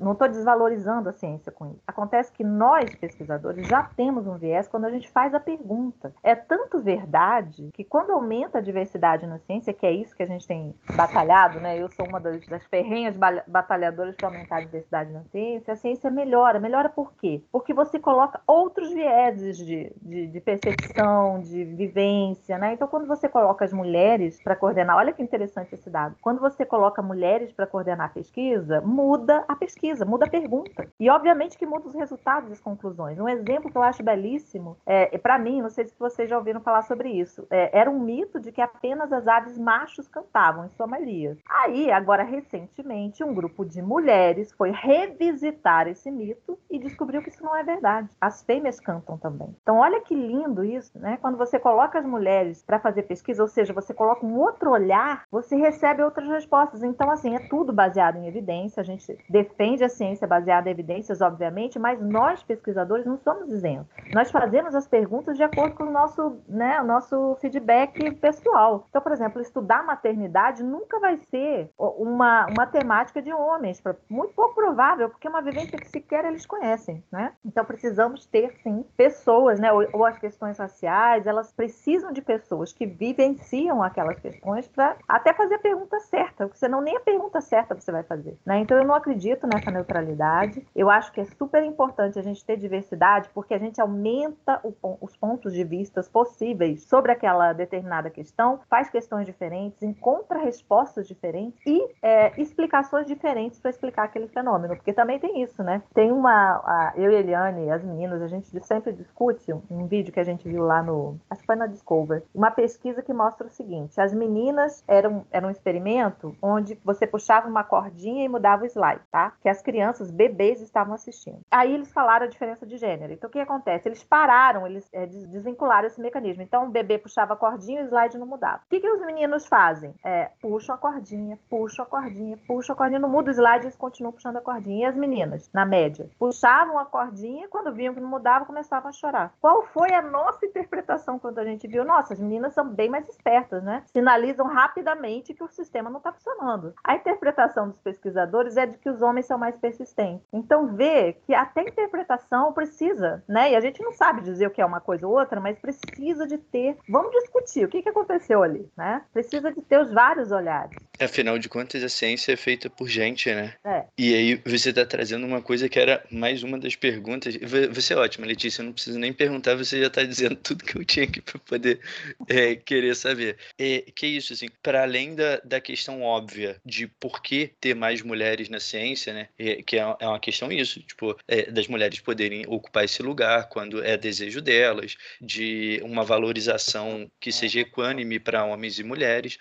não estou desvalorizando a ciência com isso. Acontece que nós pesquisadores já temos um viés quando a gente faz a pergunta. É tanto verdade que quando aumenta a diversidade na ciência, que é isso que a gente tem batalhado, né? Eu sou uma das, das ferrenhas batalhadoras para aumentar a diversidade na ciência. A ciência melhora. Melhora por quê? Porque você coloca outros vieses de, de, de percepção, de vivência, né? Então, quando você coloca as mulheres para coordenar, olha que interessante esse dado. Quando você coloca mulheres para coordenar a pesquisa, muda a pesquisa, muda a pergunta. E, obviamente, que muda os resultados e as conclusões. Um exemplo que eu acho belíssimo, é, para mim, não sei se vocês já ouviram falar sobre isso, é, era um mito de que apenas as aves machos cantavam, em sua maioria. Aí, agora, recentemente, um grupo de mulheres foi revisitar esse mito e descobriu que isso não é verdade. As fêmeas cantam também. Então, olha que lindo isso, né? Quando você coloca as mulheres para fazer pesquisa, ou seja, você coloca um outro olhar, você recebe outras respostas. Então, assim, é tudo baseado em evidência. A gente defende a ciência baseada em evidências, obviamente, mas nós, pesquisadores, não somos isentos. Nós fazemos as perguntas de acordo com o nosso, né, o nosso feedback pessoal. Então, por exemplo, estudar maternidade nunca vai ser uma, uma temática de homens, muito pouco provável, porque é uma vivência que sequer eles conhecem, né? Então, precisamos ter, sim, pessoas, né, ou, ou as questões raciais, elas precisam de pessoas que vivenciam aquelas questões para até fazer a pergunta certa, porque senão nem a pergunta certa você vai fazer, né? Então, eu não acredito nessa neutralidade. Eu acho que é super importante a gente ter diversidade, porque a gente aumenta o, os pontos de vista possíveis sobre aquela determinada questão, faz questões diferentes, encontra respostas diferentes e é, explicações diferentes para explicar aquele fenômeno, porque também tem isso, né? Tem uma, a, eu e a Eliane, as meninas, a gente sempre discute um vídeo que a gente viu lá no, acho que foi na Discover, uma pesquisa que mostra o seguinte: as meninas eram, era um experimento onde você puxava uma cordinha e mudava o slide, tá? Que as crianças, bebês, estavam assistindo. Aí eles falaram a diferença de gênero. Então o que acontece? Eles pararam, eles é, desvincularam esse mecanismo. Então o bebê puxava a cordinha e o slide não mudava. O que, que os meninos fazem? É, puxam a cordinha, puxam a cordinha, puxam a cordinha, não muda o slide, eles continuam puxando a cordinha. E as meninas, na média, puxavam a cordinha, quando viam que não mudava, começavam a chorar. Qual foi a nossa interpretação quando a gente viu? Nossa, as meninas são bem mais espertas, né? Sinalizam rapidamente que o sistema não está funcionando. A interpretação dos pesquisadores é de que os homens são mais persistentes. Então vê que até a interpretação precisa, né? E a gente não sabe dizer o que é uma coisa ou outra, mas precisa de ter. Vamos discutir o que, que aconteceu ali, né? Precisa de ter os vários olhares. Afinal de contas, a ciência é feita por gente, né? É. E aí você está trazendo uma coisa que era mais uma das perguntas. Você é ótima, Letícia. Eu não preciso nem perguntar, você já está dizendo tudo que eu tinha para poder é, querer saber. É, que isso, assim, para além da, da questão óbvia de por que ter mais mulheres na ciência, né? É, que é, é uma questão isso, tipo, é, das mulheres poderem ocupar esse lugar quando é desejo delas, de uma valorização que seja equânime para homens e mulheres.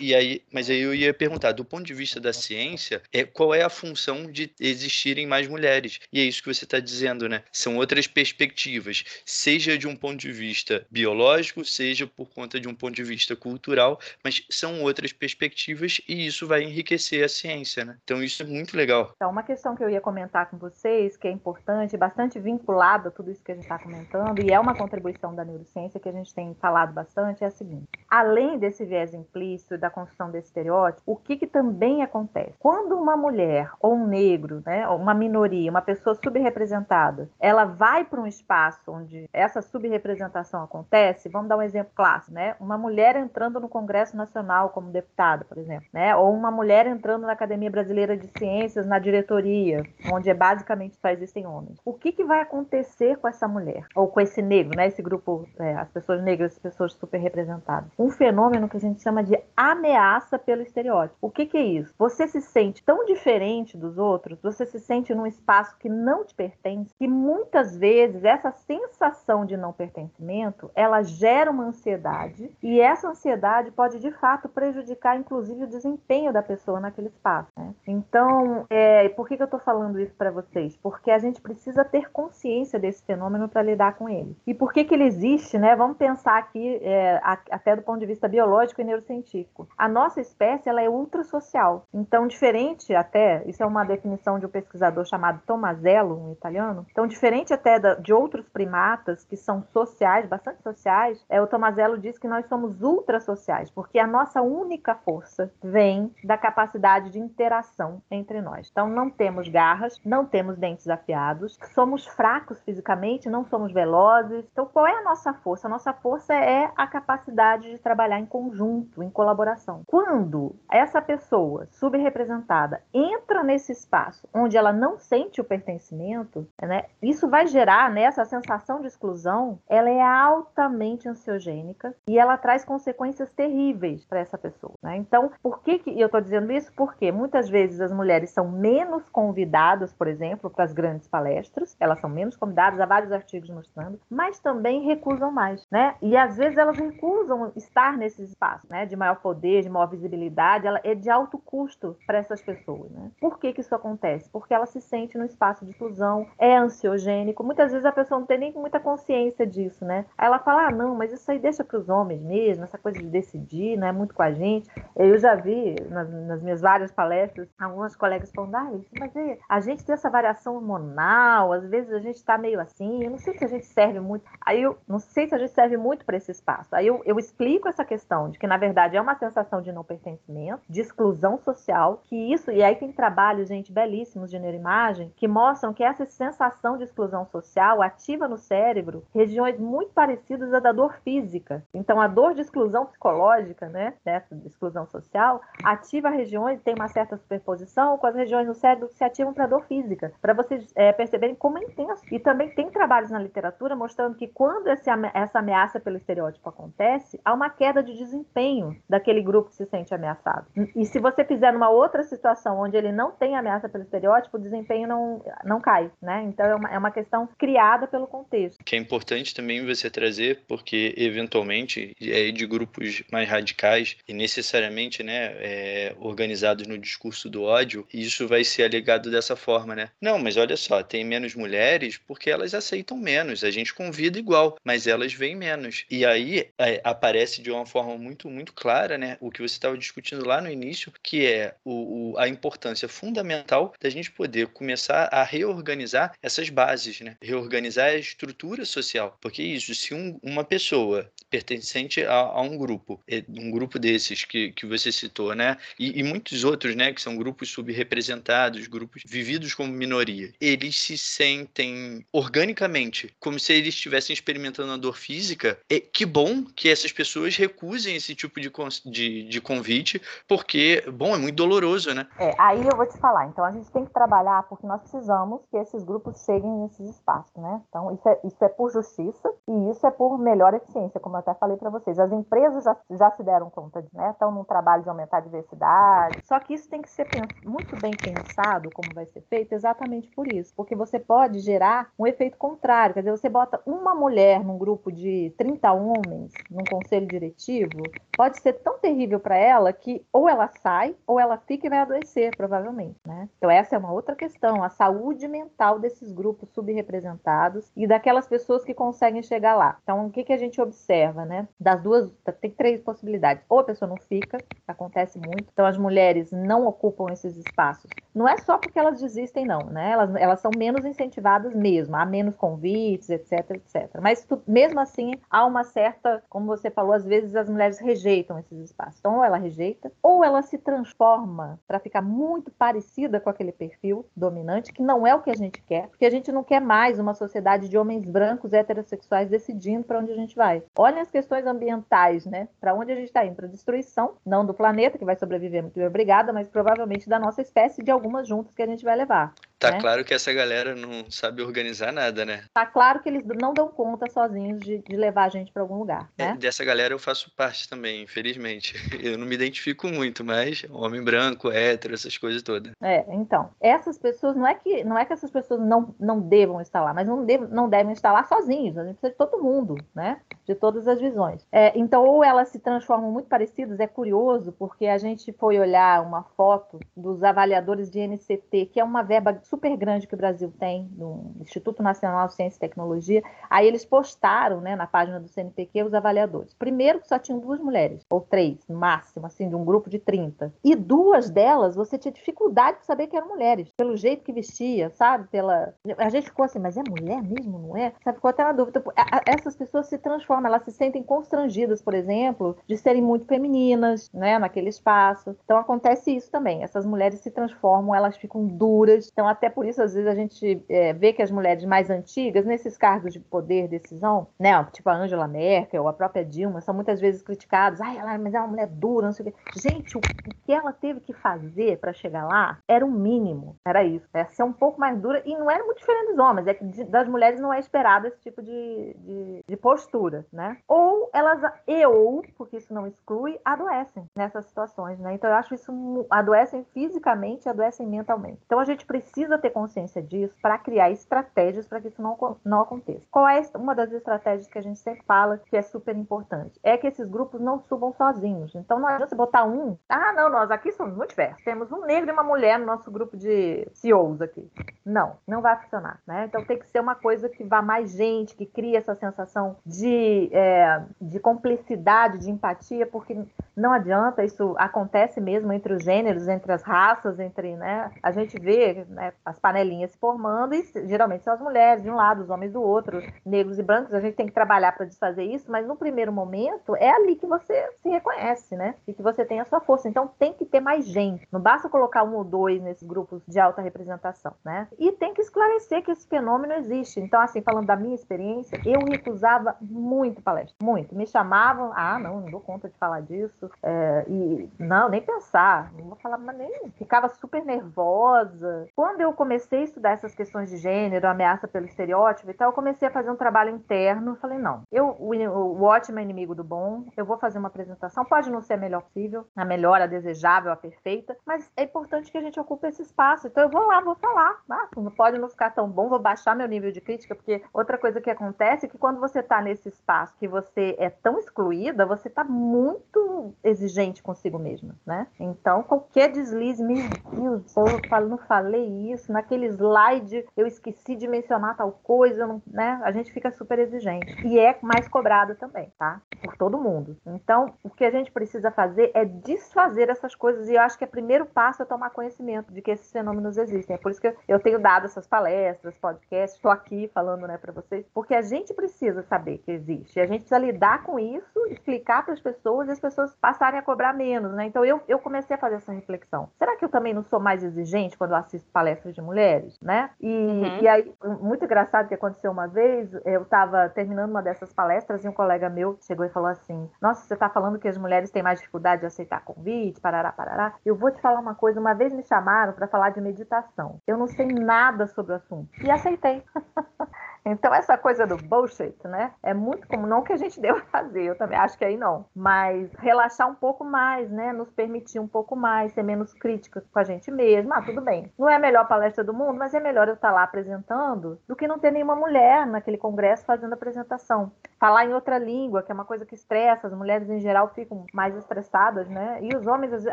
E aí, mas aí eu ia perguntar, do ponto de vista da ciência, é, qual é a função de existirem mais mulheres? E é isso que você está dizendo, né? São outras perspectivas, seja de um ponto de vista biológico, seja por conta de um ponto de vista cultural, mas são outras perspectivas e isso vai enriquecer a ciência, né? Então isso é muito legal. Então, uma questão que eu ia comentar com vocês, que é importante, bastante vinculada a tudo isso que a gente está comentando, e é uma contribuição da neurociência que a gente tem falado bastante, é a seguinte: além desse viés implícito da construção desse estereótipo, o que, que também acontece? Quando uma mulher ou um negro, né, uma minoria, uma pessoa subrepresentada, ela vai para um espaço onde essa subrepresentação acontece, vamos dar um exemplo clássico, né? Uma mulher entrando no Congresso Nacional como deputada, por exemplo, né? Ou uma mulher entrando na Academia Brasileira de Ciências, na diretoria, onde é basicamente só existem homens. O que, que vai acontecer com essa mulher? Ou com esse negro, né? Esse grupo, é, as pessoas negras, as pessoas super representadas. Um fenômeno que a gente chama de ameaça pelo estereótipo. O que, que é isso? Você se sente tão diferente dos outros, você se sente num espaço que não te pertence, que muitas vezes essa sensação de não pertencimento, ela gera uma ansiedade e essa ansiedade pode de fato prejudicar inclusive o desempenho da pessoa naquele espaço. Né? Então, é, por que, que eu estou falando isso para vocês? Porque a gente precisa ter consciência desse fenômeno para lidar com ele. E por que, que ele existe? Né? Vamos pensar aqui é, até do ponto de vista biológico e neurocientífico. A nossa espécie ela é ultrasocial. Então, diferente até, isso é uma definição de um pesquisador chamado Tomazello, um italiano. Então, diferente até de outros primatas que são sociais, bastante sociais, é, o Tomazello diz que nós somos ultrasociais, porque a nossa única força vem da capacidade de interação entre nós. Então, não temos garras, não temos dentes afiados, somos fracos fisicamente, não somos velozes. Então, qual é a nossa força? A nossa força é a capacidade de trabalhar em conjunto, em colaboração. Quando essa pessoa subrepresentada entra nesse espaço onde ela não sente o pertencimento, né, isso vai gerar nessa né, sensação de exclusão, ela é altamente ansiogênica e ela traz consequências terríveis para essa pessoa. Né? Então, por que, que eu estou dizendo isso? Porque muitas vezes as mulheres são menos convidadas, por exemplo, para as grandes palestras, elas são menos convidadas, há vários artigos mostrando, mas também recusam mais, né? E às vezes elas recusam estar nesses espaços, né? De maior poder, de maior visibilidade, ela é de alto custo para essas pessoas, né? Por que, que isso acontece? Porque ela se sente no espaço de exclusão, é ansiogênico, muitas vezes a pessoa não tem nem muita consciência disso, né? Aí ela fala, ah, não, mas isso aí deixa para os homens mesmo, essa coisa de decidir, não é muito com a gente. Eu já vi nas, nas minhas várias palestras, algumas colegas falando, ah, mas é, a gente tem essa variação hormonal, às vezes a gente está meio assim, eu não sei se a gente serve muito. Aí eu não sei se a gente serve muito para esse espaço. Aí eu, eu explico essa questão de que, na verdade, é uma sensação de não pertencimento, de exclusão social, que isso, e aí tem trabalhos, gente, belíssimos de neuroimagem, que mostram que essa sensação de exclusão social ativa no cérebro regiões muito parecidas à da dor física. Então, a dor de exclusão psicológica, né, dessa exclusão social, ativa regiões, tem uma certa superposição com as regiões no cérebro que se ativam para dor física, para vocês é, perceberem como é intenso. E também tem trabalhos na literatura mostrando que quando esse, essa ameaça pelo estereótipo acontece, há uma queda de desempenho daquele grupo que se sente ameaçado. E se você fizer numa outra situação onde ele não tem ameaça pelo estereótipo, o desempenho não, não cai, né? Então é uma, é uma questão criada pelo contexto. Que é importante também você trazer, porque eventualmente é de grupos mais radicais e necessariamente, né, é, organizados no discurso do ódio, isso vai ser alegado dessa forma, né? Não, mas olha só, tem menos mulheres porque elas aceitam menos. A gente convida igual, mas elas vêm menos. E aí é, aparece de uma forma muito, muito clara, né? O que você estava discutindo lá no início, que é o, o, a importância fundamental da gente poder começar a reorganizar essas bases, né? Reorganizar a estrutura social. Porque isso, se um, uma pessoa pertencente a, a, um grupo, um grupo desses que, que você citou, né? E, e muitos outros, né? Que são grupos subrepresentados, grupos vividos como minoria, eles se sentem organicamente como se eles estivessem experimentando a dor física. É, que bom que essas pessoas recusem esse tipo de, de, de convite, porque, bom, é muito doloroso, né? É, aí eu vou te falar. Então a gente tem que trabalhar porque nós precisamos que esses grupos cheguem nesses espaços, né? Então isso é, isso é por justiça e isso é por melhor eficiência, como eu até falei para vocês. As empresas já, já se deram conta, né? Estão num trabalho de aumentar a diversidade. Só que isso tem que ser muito bem pensado, como vai ser feito, exatamente por isso. Porque você pode gerar um efeito contrário. Quer dizer, você bota uma mulher num grupo de 30 homens, num conselho diretivo, pode ser tão terrível para ela que ou ela sai ou ela fica e vai adoecer, provavelmente, né? Então essa é uma outra questão, a saúde mental desses grupos subrepresentados e daquelas pessoas que conseguem chegar lá. Então o que, que a gente observa? Leva, né? Das duas, tem três possibilidades. Ou a pessoa não fica, acontece muito. Então as mulheres não ocupam esses espaços. Não é só porque elas desistem, não, né? Elas, elas são menos incentivadas mesmo, há menos convites, etc, etc. Mas tu, mesmo assim, há uma certa, como você falou, às vezes as mulheres rejeitam esses espaços. Então, ou ela rejeita, ou ela se transforma para ficar muito parecida com aquele perfil dominante, que não é o que a gente quer, porque a gente não quer mais uma sociedade de homens brancos heterossexuais decidindo para onde a gente vai. Olhem as questões ambientais, né? Para onde a gente está indo? Para destruição, não do planeta, que vai sobreviver muito obrigada, mas provavelmente da nossa espécie de algumas juntas que a gente vai levar. Tá né? claro que essa galera não sabe organizar nada, né? Tá claro que eles não dão conta sozinhos de, de levar a gente para algum lugar, É, né? dessa galera eu faço parte também, infelizmente. Eu não me identifico muito, mas homem branco, hétero, essas coisas todas. É, então, essas pessoas, não é que não é que essas pessoas não, não devam estar lá, mas não, dev, não devem estar lá sozinhos, a gente precisa de todo mundo, né? De todas as visões. É, então, ou elas se transformam muito parecidas, é curioso, porque a gente foi olhar uma foto dos avaliadores de NCT, que é uma verba super grande que o Brasil tem, do Instituto Nacional de Ciência e Tecnologia, aí eles postaram, né, na página do CNPq, os avaliadores. Primeiro que só tinham duas mulheres, ou três, no máximo, assim, de um grupo de 30. E duas delas, você tinha dificuldade de saber que eram mulheres, pelo jeito que vestia, sabe? Pela... A gente ficou assim, mas é mulher mesmo, não é? Sabe? Ficou até na dúvida. Essas pessoas se transformam, elas se sentem constrangidas, por exemplo, de serem muito femininas, né, naquele espaço. Então acontece isso também. Essas mulheres se transformam, elas ficam duras. Então, até por isso, às vezes, a gente é, vê que as mulheres mais antigas, nesses cargos de poder, decisão, né, tipo a Angela Merkel, a própria Dilma, são muitas vezes criticadas. Ai, ela, mas é uma mulher dura, não sei o quê. Gente, o, que ela teve que fazer para chegar lá era o mínimo. Era isso. É ser um pouco mais dura. E não era muito diferente dos homens. É que das mulheres não é esperado esse tipo de, de, de postura, né? Ou elas, e ou, porque isso não exclui, adoecem nessas situações, né? Então eu acho isso, adoecem fisicamente, adoecem mentalmente. Então a gente precisa ter consciência disso para criar estratégias para que isso não, não aconteça. Qual é uma das estratégias que a gente sempre fala que é super importante? É que esses grupos não subam sozinhos. Então não adianta você botar um, ah, não, nós aqui somos muito diversos. Temos um negro e uma mulher no nosso grupo de CEOs aqui. Não, não vai funcionar, né? Então tem que ser uma coisa que vá mais gente, que crie essa sensação de, é, de cumplicidade, de empatia, porque não adianta, isso acontece mesmo entre os gêneros, entre as raças, entre, né? A gente vê né, as panelinhas se formando e geralmente são as mulheres de um lado, os homens do outro, negros e brancos. A gente tem que trabalhar para desfazer isso, mas no primeiro momento é ali que você se reconhece, né? E que você tem a sua força. Então tem que ter mais gente. Não basta colocar um ou dois nesses grupos de alta representação, né? E tem que esclarecer que esse fenômeno existe. Então, assim, falando da minha experiência, eu recusava muito palestra, muito. Me chamavam, ah, não, não dou conta de falar disso. É, e não, nem pensar, não vou falar, mas nem. Ficava super nervosa. Quando eu comecei a estudar essas questões de gênero, ameaça pelo estereótipo e tal, eu comecei a fazer um trabalho interno. Falei, não, eu, o, o ótimo é inimigo do bom, eu vou fazer uma apresentação, pode não ser a melhor possível, a melhor, a desejável, a perfeita, mas é importante que a gente ocupe esse espaço. Então eu vou lá, vou falar. Ah, não pode não ficar tão bom, vou baixar meu nível de crítica, porque outra coisa que acontece é que quando você está nesse espaço que você é tão excluída, você está muito exigente consigo mesma, né? Então, qualquer deslize, meu Deus eu não falei isso, naquele slide eu esqueci de mencionar tal coisa, não- né? A gente fica super exigente. E é mais cobrado também, tá? Por todo mundo. Então, o que a gente precisa fazer é desfazer essas coisas, e eu acho que o primeiro passo é tomar conhecimento de que esses fenômenos existem. É por isso que eu tenho dado essas palestras, podcasts, estou aqui falando, né, para vocês, porque a gente precisa saber que existe. A gente precisa lidar com isso, explicar para as pessoas e as pessoas passarem a cobrar menos, né? Então eu, eu comecei a fazer essa reflexão. Será que eu também não sou mais exigente quando eu assisto palestras de mulheres, né? E, Uhum. e aí, muito engraçado que aconteceu uma vez, eu estava terminando uma dessas palestras e um colega meu chegou e falou assim: Nossa, você está falando que as mulheres têm mais dificuldade de aceitar convite, parará, parará. Eu vou te falar uma coisa: uma vez me chamaram para falar de meditação. Eu não sei nada sobre o assunto. E aceitei. Então, essa coisa do bullshit, né? É muito comum, não que a gente deva fazer, eu também acho que aí não. Mas relaxar um pouco mais, né? Nos permitir um pouco mais, ser menos crítica com a gente mesma. Ah, tudo bem. Não é a melhor palestra do mundo, mas é melhor eu estar lá apresentando do que não ter nenhuma mulher naquele congresso fazendo apresentação. falar em outra língua, que é uma coisa que estressa, as mulheres em geral ficam mais estressadas, né? E os homens,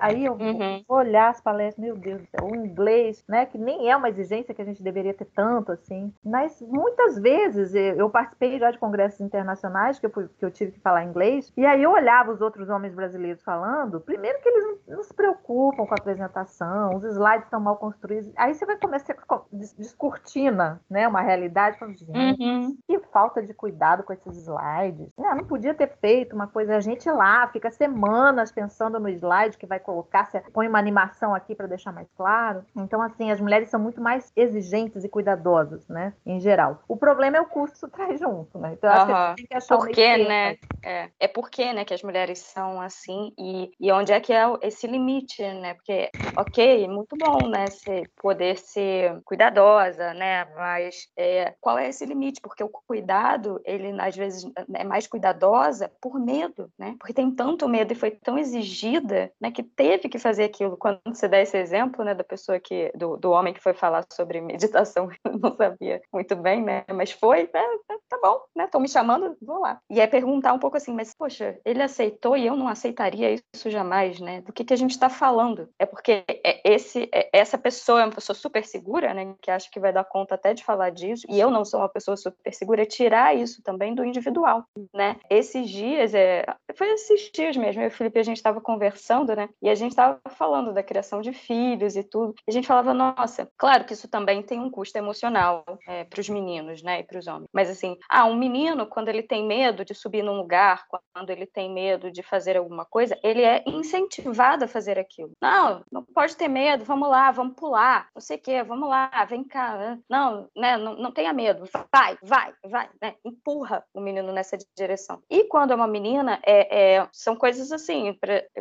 aí eu uhum. vou olhar as palestras, meu Deus do céu, o inglês, né? Que nem é uma exigência que a gente deveria ter tanto, assim. Mas muitas vezes eu participei já de congressos internacionais que eu, que eu tive que falar inglês, e aí eu olhava os outros homens brasileiros falando, primeiro que eles não, não se preocupam com a apresentação, os slides estão mal construídos, aí você vai começar a descortina, né? Uma realidade, falando, gente, uhum. que falta de cuidado com esses slides. Não, não podia ter feito uma coisa, a gente lá fica semanas pensando no slide que vai colocar, você põe uma animação aqui para deixar mais claro. Então, assim, as mulheres são muito mais exigentes e cuidadosas, né? Em geral. O problema é o custo traz junto, né? Então, acho uhum. que a gente tem que achar Por quê, né? É, é porque, né, que as mulheres são assim e, e onde é que é esse limite, né? Porque, ok, muito bom, né, se poder ser cuidadosa, né? Mas é, qual é esse limite? Porque o cuidado, ele às vezes é mais cuidadosa por medo, né? Porque tem tanto medo e foi tão exigida, né, que teve que fazer aquilo. Quando você dá esse exemplo, né, da pessoa que do, do homem que foi falar sobre meditação, eu não sabia muito bem, né? Mas foi, né, tá bom, né? Estão me chamando, vou lá. E é perguntar um pouco assim, mas poxa, ele aceitou e eu não aceitaria isso jamais, né? Do que que a gente está falando? É porque é esse, é, essa pessoa é uma pessoa super segura, né? Que acha que vai dar conta até de falar disso. E eu não sou uma pessoa super segura. É tirar isso também do individual, né? Esses dias, é, foi esses dias mesmo. Eu e o Felipe a gente estava conversando, né? E a gente estava falando da criação de filhos e tudo. E a gente falava, nossa, claro que isso também tem um custo emocional é, para os meninos, né? E para os homens. Mas assim, ah, um menino quando ele tem medo de subir num lugar, quando ele tem medo de fazer alguma coisa, ele é incentivado a fazer aquilo. Não, não pode ter medo, vamos lá, vamos pular, não sei o quê, vamos lá, vem cá. Não, né, não, não tenha medo, vai, vai, vai, né? Empurra o menino nessa direção. E quando é uma menina, é, é, são coisas assim,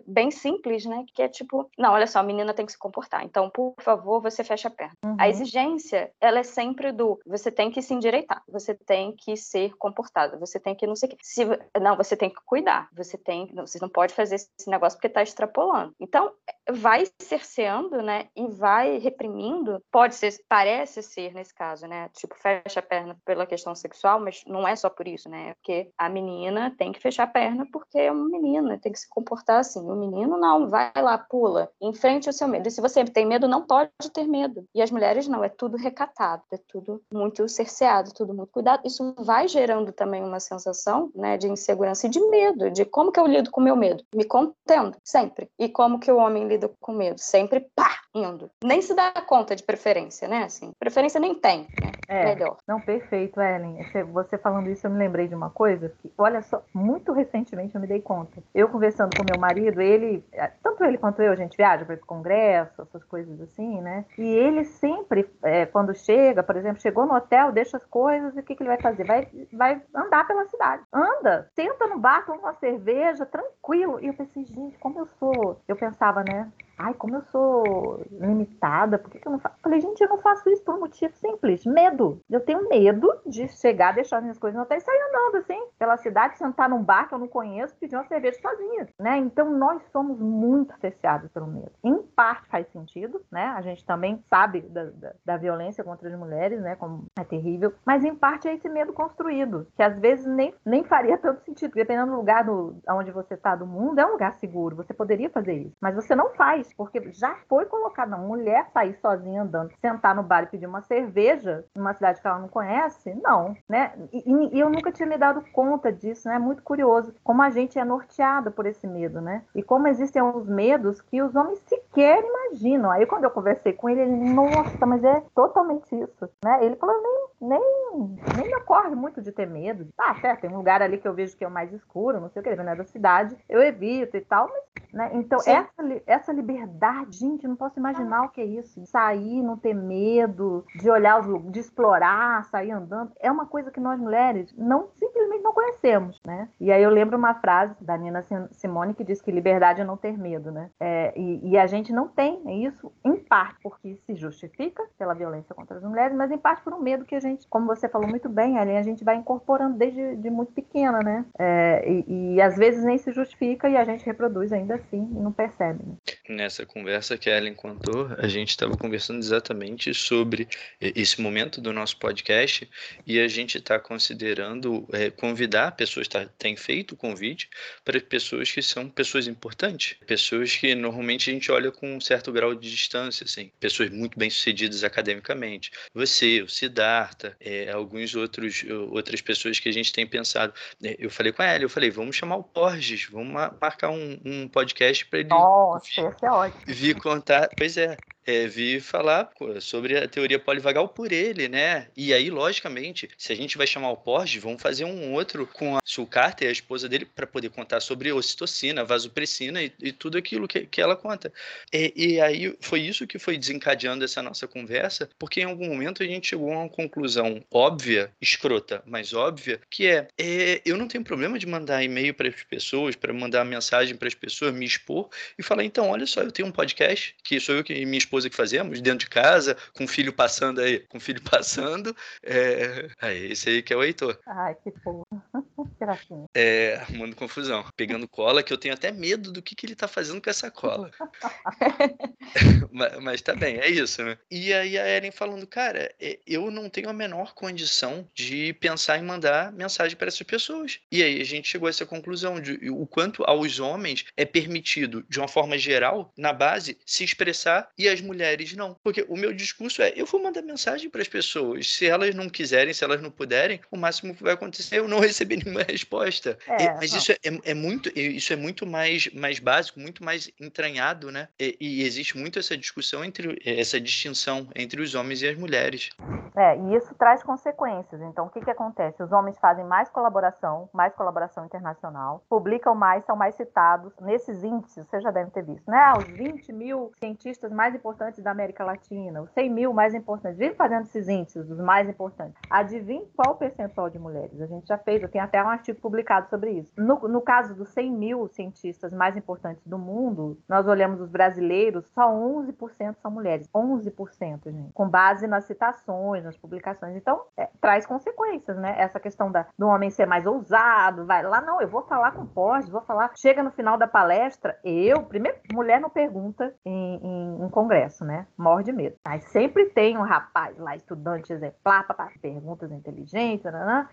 bem simples, né? Que é tipo, não, olha só, a menina tem que se comportar. Então, por favor, você fecha a perna. Uhum. A exigência, ela é sempre do você tem que se endireitar, você tem que ser comportada, você tem que não sei o quê. Se, não, você tem que cuidar, você tem, você não pode fazer esse negócio porque está extrapolando. Então, vai cerceando, né, e vai reprimindo, pode ser, parece ser nesse caso, né, tipo, fecha a perna pela questão sexual, mas não é só por isso, né, é porque a menina tem que fechar a perna porque é uma menina, tem que se comportar assim, o menino não, vai lá, pula, enfrente o seu medo, e se você tem medo, não pode ter medo, e as mulheres não, é tudo recatado, é tudo muito cerceado, tudo muito cuidado, isso vai gerando também uma sensação, né, de insegurança e de medo, de como que eu lido com o meu medo, me contendo, sempre, e como que o homem lida lida com medo, sempre pá, indo. Nem se dá conta de preferência, né? Assim, preferência nem tem, né? É, Melhor. Não, perfeito, Ellen. Você falando isso, eu me lembrei de uma coisa que, olha só, muito recentemente eu me dei conta. Eu conversando com meu marido, ele, é, tanto ele quanto eu, a gente viaja para esse congresso, essas coisas assim, né? E ele sempre, é, quando chega, por exemplo, chegou no hotel, deixa as coisas e o que, que ele vai fazer? Vai, vai andar pela cidade. Anda, senta no bar, toma uma cerveja, tranquilo. E eu pensei, gente, como eu sou. Eu pensava, né? Ai, como eu sou limitada, por que, que eu não faço? Falei, gente, eu não faço isso por um motivo simples: medo. Eu tenho medo de chegar, deixar minhas coisas no hotel e sair andando assim, pela cidade, sentar num bar que eu não conheço, pedir uma cerveja sozinha, né? Então nós somos muito cerceados pelo medo. Em parte faz sentido, né? A gente também sabe da, da, da violência contra as mulheres, né? Como é terrível, mas em parte é esse medo construído, que às vezes nem, nem faria tanto sentido, dependendo do lugar do, onde você está do mundo, é um lugar seguro, você poderia fazer isso, mas você não faz porque já foi colocada uma mulher sair sozinha andando, sentar no bar e pedir uma cerveja numa cidade que ela não conhece, não, né? E, e, eu nunca tinha me dado conta disso, né? É muito curioso como a gente é norteado por esse medo, né? E como existem uns medos que os homens sequer imaginam. Aí quando eu conversei com ele, ele, nossa, mas é totalmente isso, né? Ele falou, nem, nem, nem me ocorre muito de ter medo. Ah, certo, tem um lugar ali que eu vejo que é mais escuro, não sei o que, não é da cidade, eu evito e tal, mas, né? Então, essa, essa liberdade liberdade, gente, não posso imaginar o que é isso. Sair, não ter medo, de olhar os de explorar, sair andando. É uma coisa que nós mulheres não simplesmente não conhecemos, né? E aí eu lembro uma frase da Nina Simone que diz que liberdade é não ter medo, né? É, e, e, a gente não tem isso, em parte porque se justifica pela violência contra as mulheres, mas em parte por um medo que a gente, como você falou muito bem, ali a gente vai incorporando desde de muito pequena, né? É, e, e, às vezes nem se justifica e a gente reproduz ainda assim e não percebe. Né? Nessa conversa que a Ellen contou, a gente estava conversando exatamente sobre esse momento do nosso podcast e a gente está considerando é, convidar pessoas, tá, tem feito o convite para pessoas que são pessoas importantes, pessoas que normalmente a gente olha com um certo grau de distância, assim, pessoas muito bem sucedidas academicamente. Você, o Siddhartha, é, alguns outros outras pessoas que a gente tem pensado. É, eu falei com ela, eu falei, vamos chamar o Borges, vamos marcar um, um podcast para ele. Nossa, esse é ótimo. Vir contar. Pois é, é, vi falar sobre a teoria polivagal por ele, né? E aí, logicamente, se a gente vai chamar o Porge, vamos fazer um outro com a Sul Carter, a esposa dele, para poder contar sobre ocitocina, vasopressina e, e tudo aquilo que, que ela conta. E, e, aí foi isso que foi desencadeando essa nossa conversa, porque em algum momento a gente chegou a uma conclusão óbvia, escrota, mas óbvia, que é, é eu não tenho problema de mandar e-mail para as pessoas, para mandar mensagem para as pessoas, me expor e falar, então, olha só, eu tenho um podcast, que sou eu que minha esposa coisa que fazemos dentro de casa, com o filho passando aí, com o filho passando. É, aí, esse aí que é o Heitor. Ai, que porra. Gracinha. É, arrumando confusão. Pegando cola, que eu tenho até medo do que, que ele tá fazendo com essa cola. mas, mas tá bem, é isso, né? E aí a Eren falando, cara, é, eu não tenho a menor condição de pensar em mandar mensagem para essas pessoas. E aí a gente chegou a essa conclusão de o quanto aos homens é permitido, de uma forma geral, na base, se expressar e as mulheres não. Porque o meu discurso é: eu vou mandar mensagem para as pessoas. Se elas não quiserem, se elas não puderem, o máximo que vai acontecer é eu não receber nenhuma resposta. É, mas isso é, é, muito, isso é muito mais, mais básico, muito mais entranhado, né? E, e, existe muito essa discussão entre essa distinção entre os homens e as mulheres. É, e isso traz consequências. Então, o que, que acontece? Os homens fazem mais colaboração, mais colaboração internacional, publicam mais, são mais citados. Nesses índices, você já deve ter visto, né? Os 20 mil cientistas mais importantes da América Latina, os 100 mil mais importantes. Vem fazendo esses índices, os mais importantes. Adivinhe qual percentual de mulheres? A gente já fez, eu tenho até um artigo publicado sobre isso. No, no caso dos 100 mil cientistas mais importantes do mundo, nós olhamos os brasileiros, só 11% são mulheres. 11%, gente. Com base nas citações, nas publicações. Então, é, traz consequências, né? Essa questão da, do homem ser mais ousado, vai lá, não, eu vou falar com pós, vou falar. Chega no final da palestra, eu, primeiro, mulher não pergunta em, em, em congresso, né? Morde medo. Mas sempre tem um rapaz lá, estudante exemplar, papá, perguntas inteligentes,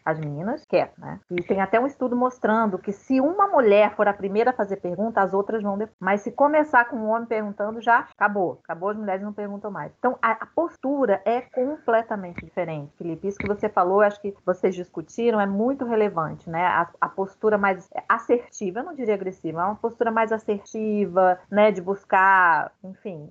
as meninas querem, né? E tem até um estudo mostrando que se uma mulher for a primeira a fazer pergunta, as outras vão depois. Mas se começar com um homem perguntando, já acabou. Acabou, as mulheres não perguntam mais. Então, a, a postura é completamente diferente, Felipe. Isso que você falou, acho que vocês discutiram, é muito relevante, né? A, a postura mais assertiva, eu não diria agressiva, é uma postura mais assertiva, né? De buscar, enfim,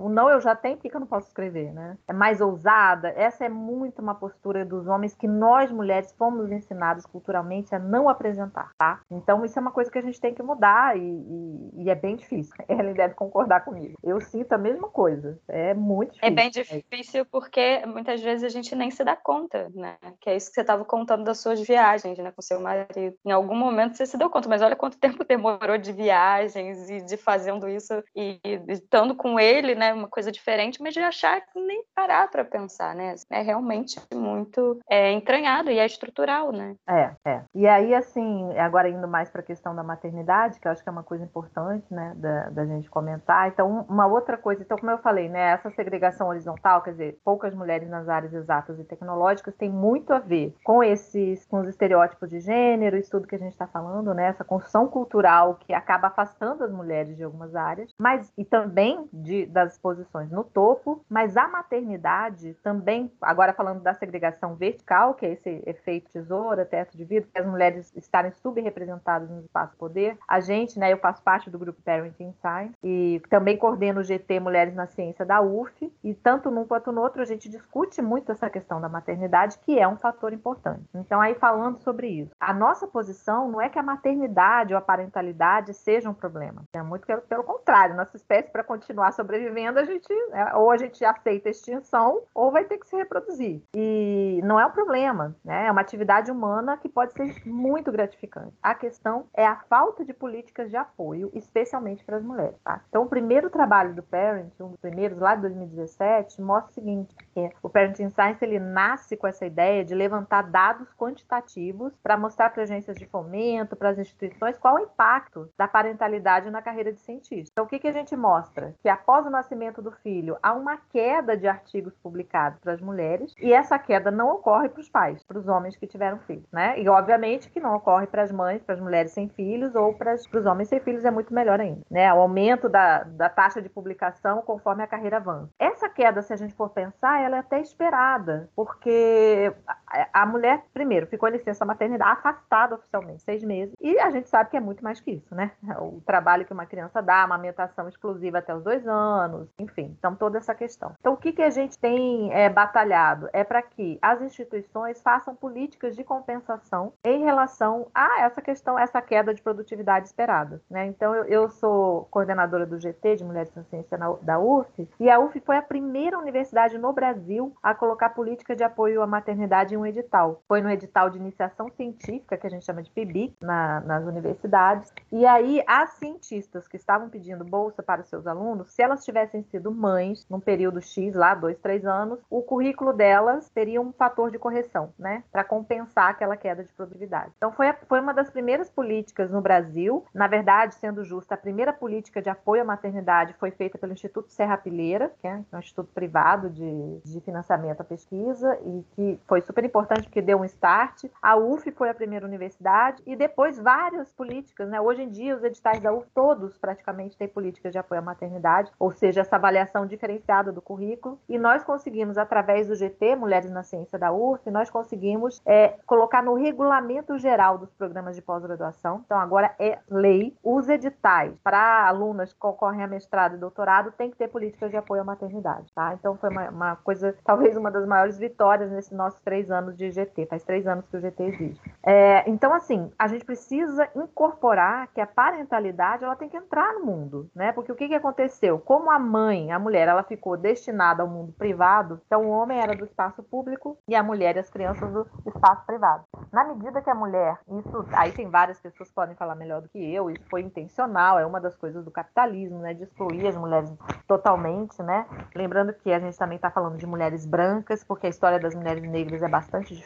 o não eu já tenho, por que eu não posso escrever, né? É mais ousada. Essa é muito uma postura dos homens que nós mulheres fomos ensinadas culturalmente a não apresentar, tá? Então isso é uma coisa que a gente tem que mudar e, e, e é bem difícil. Ela deve concordar comigo. Eu sinto a mesma coisa. É muito difícil. É bem difícil porque muitas vezes a gente nem se dá conta, né? Que é isso que você estava contando das suas viagens, né, com seu marido. Em algum momento você se deu conta, mas olha quanto tempo demorou de viagens e de fazendo isso e, e estando com ele, né? Uma coisa diferente, mas de achar que nem parar para pensar, né? É realmente muito é, entranhado e é estrutural, né? É, é. E aí, assim, agora indo mais para a questão da maternidade, que eu acho que é uma coisa importante, né, da, da gente comentar. Então, uma outra coisa, então, como eu falei, né, essa segregação horizontal, quer dizer, poucas mulheres nas áreas exatas e tecnológicas, tem muito a ver com esses, com os estereótipos de gênero, isso tudo que a gente está falando, né, essa construção cultural que acaba afastando as mulheres de algumas áreas, mas e também de, das posições no topo, mas a maternidade também, agora falando da segregação vertical, que é esse efeito tesoura, teto de vidro, que as mulheres estarem subrepresentadas no espaço poder. A gente, né, eu faço parte do grupo Parenting Science e também coordeno o GT Mulheres na Ciência da UF, e tanto num quanto no outro a gente discute muito essa questão da maternidade, que é um fator importante. Então, aí falando sobre isso, a nossa posição não é que a maternidade ou a parentalidade seja um problema, é muito pelo contrário, nossa espécie para continuar sobrevivendo a gente né, ou a gente aceita extinção ou vai ter que se reproduzir. E não é um problema, né? É uma atividade humana que pode ser muito gratificante. A questão é a falta de políticas de apoio, especialmente para as mulheres. Tá? Então, o primeiro trabalho do Parent, um dos primeiros lá de 2017, mostra o seguinte: o Parenting Science ele nasce com essa ideia de levantar dados quantitativos para mostrar para agências de fomento, para as instituições, qual o impacto da parentalidade na carreira de cientista. Então, o que, que a gente mostra? Que após o nascimento do filho, há uma queda de artigos publicados para as mulheres e essa queda não ocorre para os pais, para os homens que tiveram filhos, né? E obviamente que não ocorre para as mães, para as mulheres sem filhos ou para os homens sem filhos é muito melhor ainda, né? O aumento da, da taxa de publicação conforme a carreira avança. Essa queda, se a gente for pensar, ela é até esperada, porque a, a mulher, primeiro, ficou licença maternidade afastada oficialmente, seis meses, e a gente sabe que é muito mais que isso, né? O trabalho que uma criança dá, amamentação exclusiva até os dois anos, enfim, então toda essa questão. Então, o que, que a gente tem é, batalhado é para que as instituições façam políticas de compensação em relação a essa questão, essa queda de produtividade esperada, né? Então, eu, eu sou coordenadora do GT de Mulheres na Ciência na, da UF, e a UF foi a primeira universidade no Brasil a colocar política de apoio à maternidade em um edital. Foi no edital de iniciação científica, que a gente chama de PIBIC, na, nas universidades, e aí as cientistas que estavam pedindo bolsa para os seus alunos, se elas tivessem sido mães num período X, lá, dois, três anos, o currículo delas teria um fator de correção, né, para compensar aquela queda de produtividade. Então, foi, a, foi uma das primeiras políticas no Brasil, na verdade, sendo justa, a primeira política de apoio à maternidade foi feita pelo Instituto Serra Pileira, que é um instituto privado de, de financiamento à pesquisa, e que foi super importante porque deu um start. A UF foi a primeira universidade, e depois várias políticas, né? Hoje em dia, os editais da UF, todos praticamente têm políticas de apoio à maternidade, ou seja, essa avaliação diferenciada do currículo, e nós conseguimos, através do GT, Mulheres na Ciência da UF, nós conseguimos é, colocar no regulamento geral dos programas de pós-graduação, então agora é lei, os editais para alunas que concorrem a mestrado e doutorado tem que ter políticas de apoio à maternidade, tá? Então foi uma, uma coisa, talvez uma das maiores vitórias nesses nossos três anos de GT, faz três anos que o GT existe. É, então, assim, a gente precisa incorporar que a parentalidade ela tem que entrar no mundo, né? Porque o que, que aconteceu? Como a mãe, a mulher, ela ficou destinada ao mundo privado, então o homem era do espaço público e a mulher e as crianças do espaço privado. Na medida que a mulher, isso, aí tem várias pessoas que podem falar melhor do que eu, isso foi intencional, é uma das coisas do capitalismo, né? De excluir as mulheres totalmente, né? Lembrando que a gente também está falando de mulheres brancas, porque a história das mulheres negras é bastante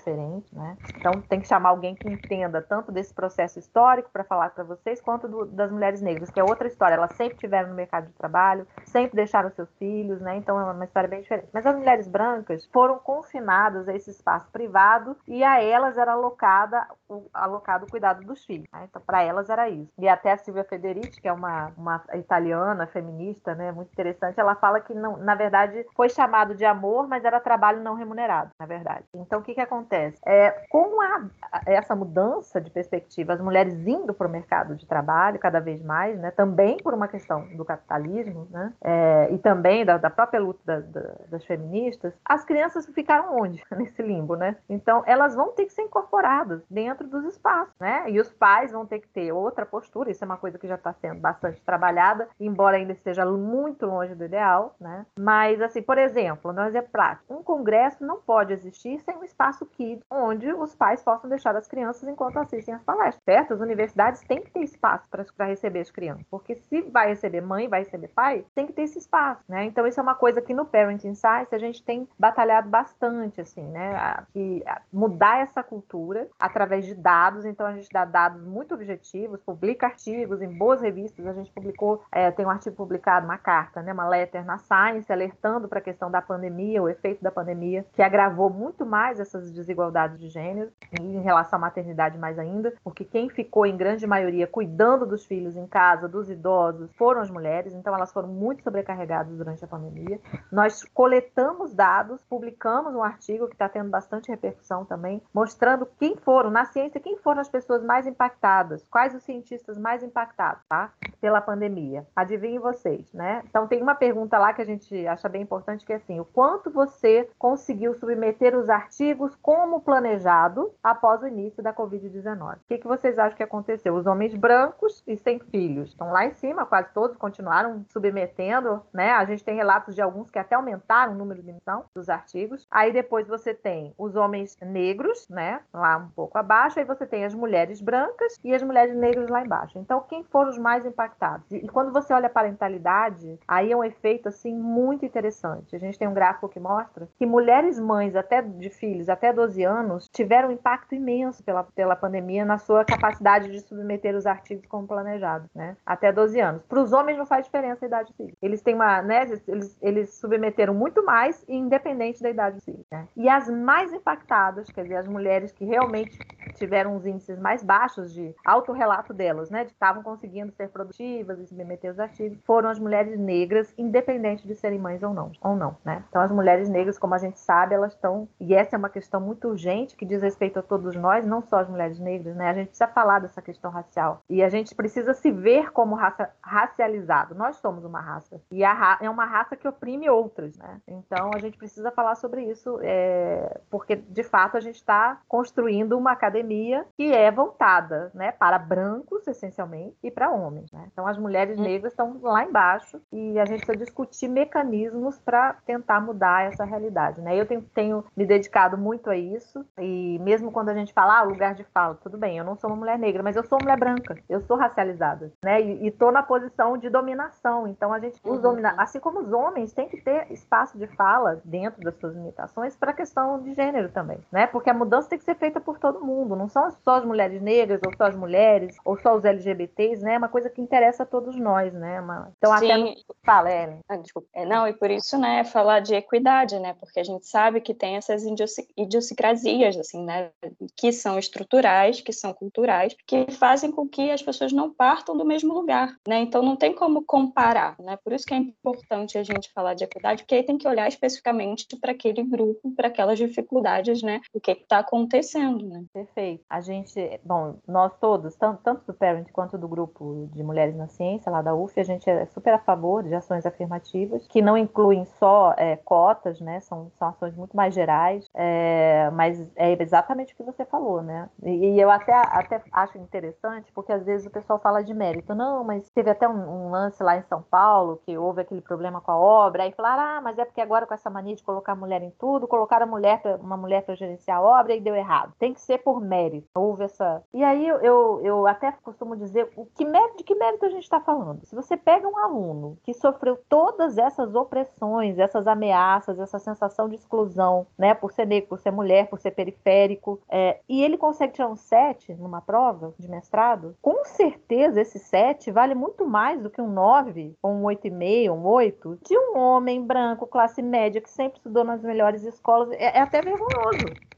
diferente, né? Então tem que chamar alguém que entenda tanto desse processo histórico para falar para vocês, quanto do, das mulheres negras, que é outra história. Elas sempre estiveram no mercado de trabalho, sempre deixaram seus filhos, né? Então é uma história bem diferente. Mas as mulheres brancas foram confinadas a esse espaço privado e a elas era alocada o, alocado o cuidado dos filhos. Né? Então para elas era isso. E até a Silvia Federici, que é uma, uma italiana feminista, né? Muito interessante, ela fala que não, na verdade foi chamado de amor, mas era trabalho não remunerado, na verdade. Então que que acontece? É, com a, essa mudança de perspectiva, as mulheres indo para o mercado de trabalho cada vez mais, né? Também por uma questão do capitalismo, né? É, e também da, da própria luta da, da, das feministas, as crianças ficaram onde nesse limbo, né? Então elas vão ter que ser incorporadas dentro dos espaços, né? E os pais vão ter que ter outra postura. Isso é uma coisa que já está sendo bastante trabalhada, embora ainda esteja muito longe do ideal, né? Mas, assim, por exemplo, no exemplo prático, um congresso não pode existir sem um espaço kids, onde os pais possam deixar as crianças enquanto assistem as palestras, certo? As universidades têm que ter espaço para receber as crianças, porque se vai receber mãe, vai receber pai, tem que ter esse espaço, né? Então, isso é uma coisa que no Parenting Science a gente tem batalhado bastante, assim, né? Que, mudar essa cultura através de dados, então a gente dá dados muito objetivos, publica artigos em boas revistas, a gente publicou, é, tem um artigo publicado, uma carta, né, uma letter na Science, alertando para a questão da pandemia, o efeito da pandemia, que agravou muito mais essas desigualdades de gênero, em relação à maternidade mais ainda, porque quem ficou em grande maioria cuidando dos filhos em casa, dos idosos, foram as mulheres, então elas foram muito sobrecarregadas durante a pandemia. Nós coletamos dados, publicamos um artigo que está tendo bastante repercussão também, mostrando quem foram, na ciência, quem foram as pessoas mais impactadas, quais os cientistas mais impactados, tá? Pela pandemia. Adivinhem vocês, né? Então tem uma pergunta lá que a gente acha bem importante que é assim: o quanto você conseguiu submeter os artigos artigos como planejado após o início da Covid-19. O que, que vocês acham que aconteceu? Os homens brancos e sem filhos estão lá em cima, quase todos continuaram submetendo, né? A gente tem relatos de alguns que até aumentaram o número de emissão dos artigos. Aí depois você tem os homens negros, né? Lá um pouco abaixo, aí você tem as mulheres brancas e as mulheres negras lá embaixo. Então, quem foram os mais impactados? E quando você olha a parentalidade, aí é um efeito assim muito interessante. A gente tem um gráfico que mostra que mulheres mães até de filhos até 12 anos tiveram um impacto imenso pela, pela pandemia na sua capacidade de submeter os artigos como planejado, né? Até 12 anos. Para os homens não faz diferença a idade do filho. Eles têm uma, né? Eles, eles submeteram muito mais, independente da idade do filho. Né? E as mais impactadas, quer dizer, as mulheres que realmente tiveram os índices mais baixos de autorrelato delas, né? De estavam conseguindo ser produtivas e submeter os artigos, foram as mulheres negras, independente de serem mães ou não, ou não, né? Então as mulheres negras, como a gente sabe, elas estão e essa é uma questão muito urgente que diz respeito a todos nós, não só as mulheres negras, né? A gente precisa falar dessa questão racial e a gente precisa se ver como raça racializado. Nós somos uma raça e ra é uma raça que oprime outras, né? Então a gente precisa falar sobre isso, é... porque de fato a gente está construindo uma academia que é voltada, né, para brancos essencialmente e para homens. Né? Então as mulheres hum. negras estão lá embaixo e a gente precisa discutir mecanismos para tentar mudar essa realidade. Né? Eu tenho, tenho, me dedicado muito a isso e mesmo quando a gente fala ah, lugar de fala, tudo bem, eu não sou uma mulher negra, mas eu sou mulher branca, eu sou racializada, né? E estou na posição de dominação. Então a gente, os uhum. assim como os homens, tem que ter espaço de fala dentro das suas limitações para a questão de gênero também, né? Porque a mudança tem que ser feita por todo mundo, não são só as mulheres negras ou só as mulheres ou só os LGBTs, né? É uma coisa que interessa a todos nós, né? Uma... Então Sim. até no... fala, Ellen. Ah, desculpa. É, não, e por isso, né, falar de equidade, né? Porque a gente sabe que tem essas idiosincrasias, assim, né? Que são estruturais, que são culturais, que fazem com que as pessoas não partam do mesmo lugar, né? Então não tem como comparar, né? Por isso que é importante a gente falar de equidade, porque aí tem que olhar especificamente para aquele grupo, para aquelas dificuldades, né? O que está acontecendo, né? Perfeito. A gente, bom, nós todos, tanto, tanto do Parent quanto do grupo de Mulheres na Ciência, lá da UF, a gente é super a favor de ações afirmativas, que não incluem só é, cotas, né? São, são ações muito mais gerais, é, mas é exatamente o que você falou, né? E, e, eu até, até acho interessante, porque às vezes o pessoal fala de mérito. Não, mas teve até um, um lance lá em São Paulo, que houve aquele problema com a obra, aí falaram, ah, mas é porque agora com essa mania de colocar a mulher em tudo, colocaram a mulher, uma mulher para gerenciar a obra e deu errado. Tem que ser por mérito. Houve essa. E aí eu, eu até costumo dizer o que mérito, de que mérito a gente está falando. Se você pega um aluno que sofreu todas essas opressões, essas ameaças, essa sensação de exclusão, né, por ser negro, por ser mulher, por ser periférico, é, e ele consegue tirar um 7 numa prova de mestrado, com certeza esse 7 vale muito mais do que um 9, ou um 8,5, um 8, de um homem branco, classe média, que sempre estudou nas melhores escolas. É, é até vergonhoso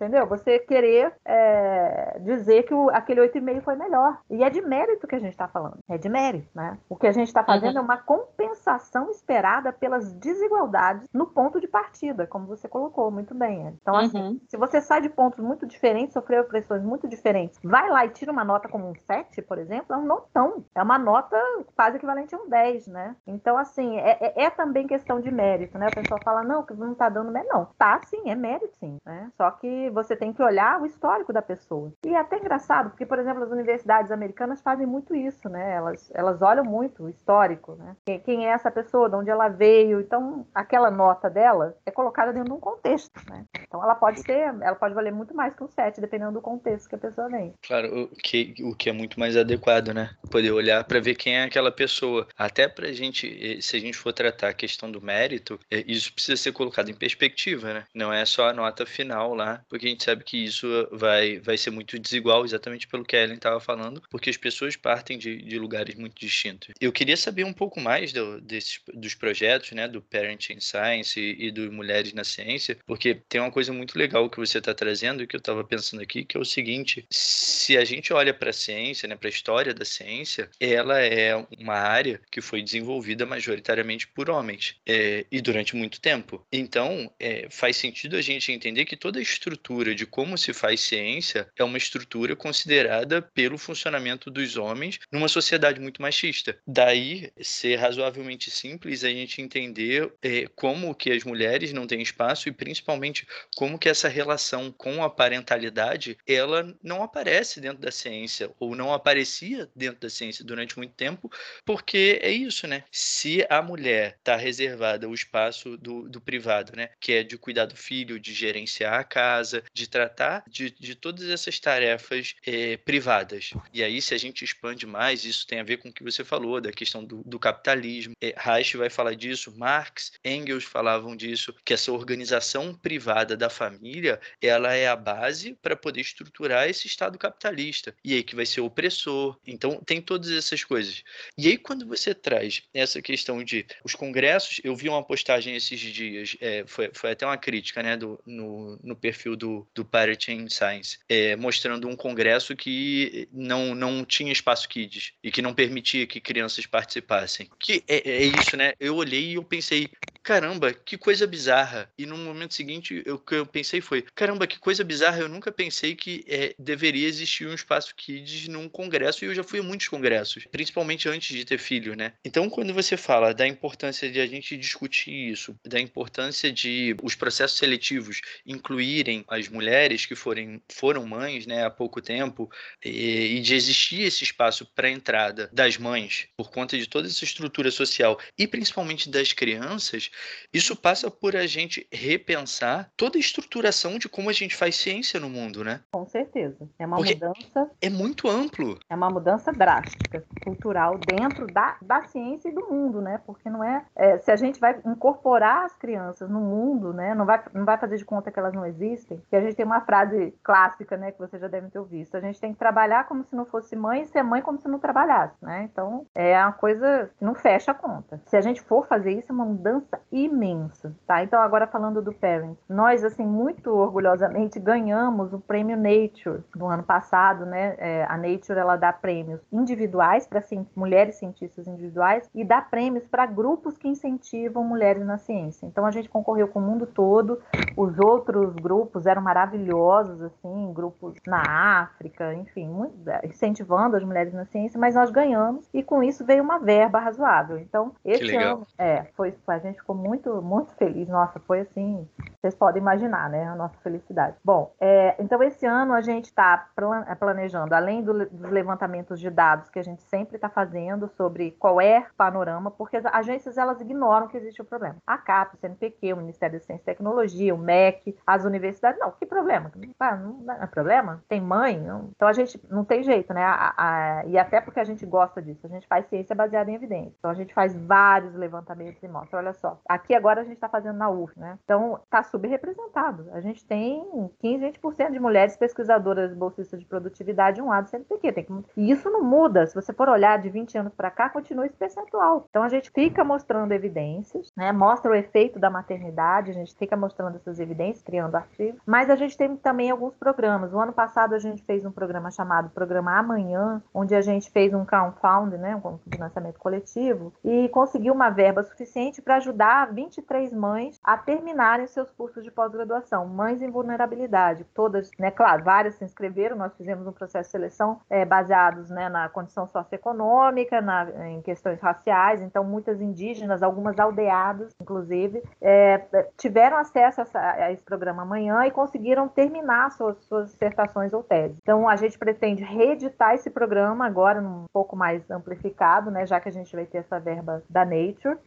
entendeu? Você querer é, dizer que o, aquele 8,5 foi melhor. E é de mérito que a gente está falando. É de mérito, né? O que a gente está fazendo uhum. é uma compensação esperada pelas desigualdades no ponto de partida, como você colocou muito bem. Então, assim, uhum. se você sai de pontos muito diferentes, sofreu opressões muito diferentes, vai lá e tira uma nota como um 7, por exemplo, é um notão. É uma nota quase equivalente a um 10, né? Então, assim, é, é, é também questão de mérito, né? A pessoa fala, não, que não está dando mérito. Não, tá sim, é mérito sim, né? Só que você tem que olhar o histórico da pessoa. E é até engraçado, porque, por exemplo, as universidades americanas fazem muito isso, né? Elas, elas olham muito o histórico, né? Quem, é essa pessoa, de onde ela veio. Então, aquela nota dela é colocada dentro de um contexto, né? Então, ela pode ser, ela pode valer muito mais que um 7, dependendo do contexto que a pessoa vem. Claro, o que, o que é muito mais adequado, né? Poder olhar para ver quem é aquela pessoa. Até pra gente, eh, se a gente for tratar a questão do mérito, eh, isso precisa ser colocado em perspectiva, né? Não é só a nota final lá, porque a gente sabe que isso vai, vai ser muito desigual, exatamente pelo que a Ellen estava falando, porque as pessoas partem de, de lugares muito distintos. Eu queria saber um pouco mais do, desses, dos projetos, né, do Parenting Science e, e do Mulheres na Ciência, porque tem uma coisa muito legal que você está trazendo, que eu estava pensando aqui, que é o seguinte: se a gente olha para a ciência, né, para a história da ciência, ela é uma área que foi desenvolvida majoritariamente por homens é, e durante muito tempo. Então, é, faz sentido a gente entender que toda a estrutura estrutura de como se faz ciência é uma estrutura considerada pelo funcionamento dos homens numa sociedade muito machista. Daí ser razoavelmente simples a gente entender é, como que as mulheres não têm espaço e principalmente como que essa relação com a parentalidade ela não aparece dentro da ciência ou não aparecia dentro da ciência durante muito tempo, porque é isso, né? Se a mulher está reservada o espaço do, do privado, né? Que é de cuidar do filho, de gerenciar a casa, de tratar de, de todas essas tarefas é, privadas. E aí, se a gente expande mais, isso tem a ver com o que você falou, da questão do, do capitalismo. É, Reich vai falar disso, Marx, Engels falavam disso, que essa organização privada da família, ela é a base para poder estruturar esse Estado capitalista. E aí que vai ser opressor. Então, tem todas essas coisas. E aí, quando você traz essa questão de os congressos, eu vi uma postagem esses dias, é, foi, foi até uma crítica, né, do, no, no perfil do, do Pirate in Science, é, mostrando um congresso que não, não tinha espaço kids e que não permitia que crianças participassem. Que é, é isso, né? Eu olhei e eu pensei, caramba, que coisa bizarra. E no momento seguinte, o que eu pensei foi, caramba, que coisa bizarra, eu nunca pensei que é, deveria existir um espaço kids num congresso, e eu já fui a muitos congressos, principalmente antes de ter filho, né? Então, quando você fala da importância de a gente discutir isso, da importância de os processos seletivos incluírem as mulheres que forem, foram mães, né, há pouco tempo, e, e de existir esse espaço para entrada das mães, por conta de toda essa estrutura social, e principalmente das crianças, isso passa por a gente repensar toda a estruturação de como a gente faz ciência no mundo, né? Com certeza. É uma Porque mudança. É muito amplo. É uma mudança drástica, cultural, dentro da, da ciência e do mundo, né? Porque não é, é. Se a gente vai incorporar as crianças no mundo, né? Não vai, não vai fazer de conta que elas não existem. Que a gente tem uma frase clássica, né? Que você já deve ter visto. A gente tem que trabalhar como se não fosse mãe e ser mãe como se não trabalhasse, né? Então, é uma coisa que não fecha a conta. Se a gente for fazer isso, é uma mudança imensa, tá? Então, agora falando do Parent, nós, assim, muito orgulhosamente ganhamos o prêmio Nature no ano passado, né? É, a Nature, ela dá prêmios individuais para mulheres cientistas individuais e dá prêmios para grupos que incentivam mulheres na ciência. Então, a gente concorreu com o mundo todo, os outros grupos eram maravilhosos, assim, grupos na África, enfim, muito, incentivando as mulheres na ciência, mas nós ganhamos e com isso veio uma verba razoável. Então, esse ano, é, foi, a gente ficou muito, muito feliz. Nossa, foi assim, vocês podem imaginar, né, a nossa felicidade. Bom, é, então esse ano a gente está é, planejando, além do, dos levantamentos de dados que a gente sempre está fazendo sobre qual é o panorama, porque as agências elas ignoram que existe o problema. A CAP, o CNPq, o Ministério da Ciência e Tecnologia, o MEC, as universidades, não, que problema? Ah, não, é problema? Tem mãe? Não. Então a gente não tem jeito, né? A, a, e até porque a gente gosta disso, a gente faz ciência baseada em evidência. Então a gente faz vários levantamentos e mostra, olha só, aqui agora a gente está fazendo na UF, né? Então está subrepresentado. A gente tem 15, 20% de mulheres pesquisadoras bolsistas de produtividade um lado CNPq. Tem que... E isso não muda. Se você for olhar de 20 anos para cá, continua esse percentual. Então a gente fica mostrando evidências, né? Mostra o efeito da maternidade, a gente fica mostrando essas evidências, criando artigos, mas a gente tem também alguns programas. O ano passado a gente fez um programa chamado Programa Amanhã, onde a gente fez um crowdfunding, né, um financiamento coletivo, e conseguiu uma verba suficiente para ajudar 23 mães a terminarem seus cursos de pós-graduação, mães em vulnerabilidade. Todas, né, claro, várias se inscreveram, nós fizemos um processo de seleção é, baseados né, na condição socioeconômica, na, em questões raciais, então muitas indígenas, algumas aldeadas, inclusive, é, tiveram acesso a, a, esse programa amanhã e conseguiram terminar suas, suas dissertações ou teses. Então a gente pretende reeditar esse programa agora um pouco mais amplificado, né, já que a gente vai ter essa verba da Nature,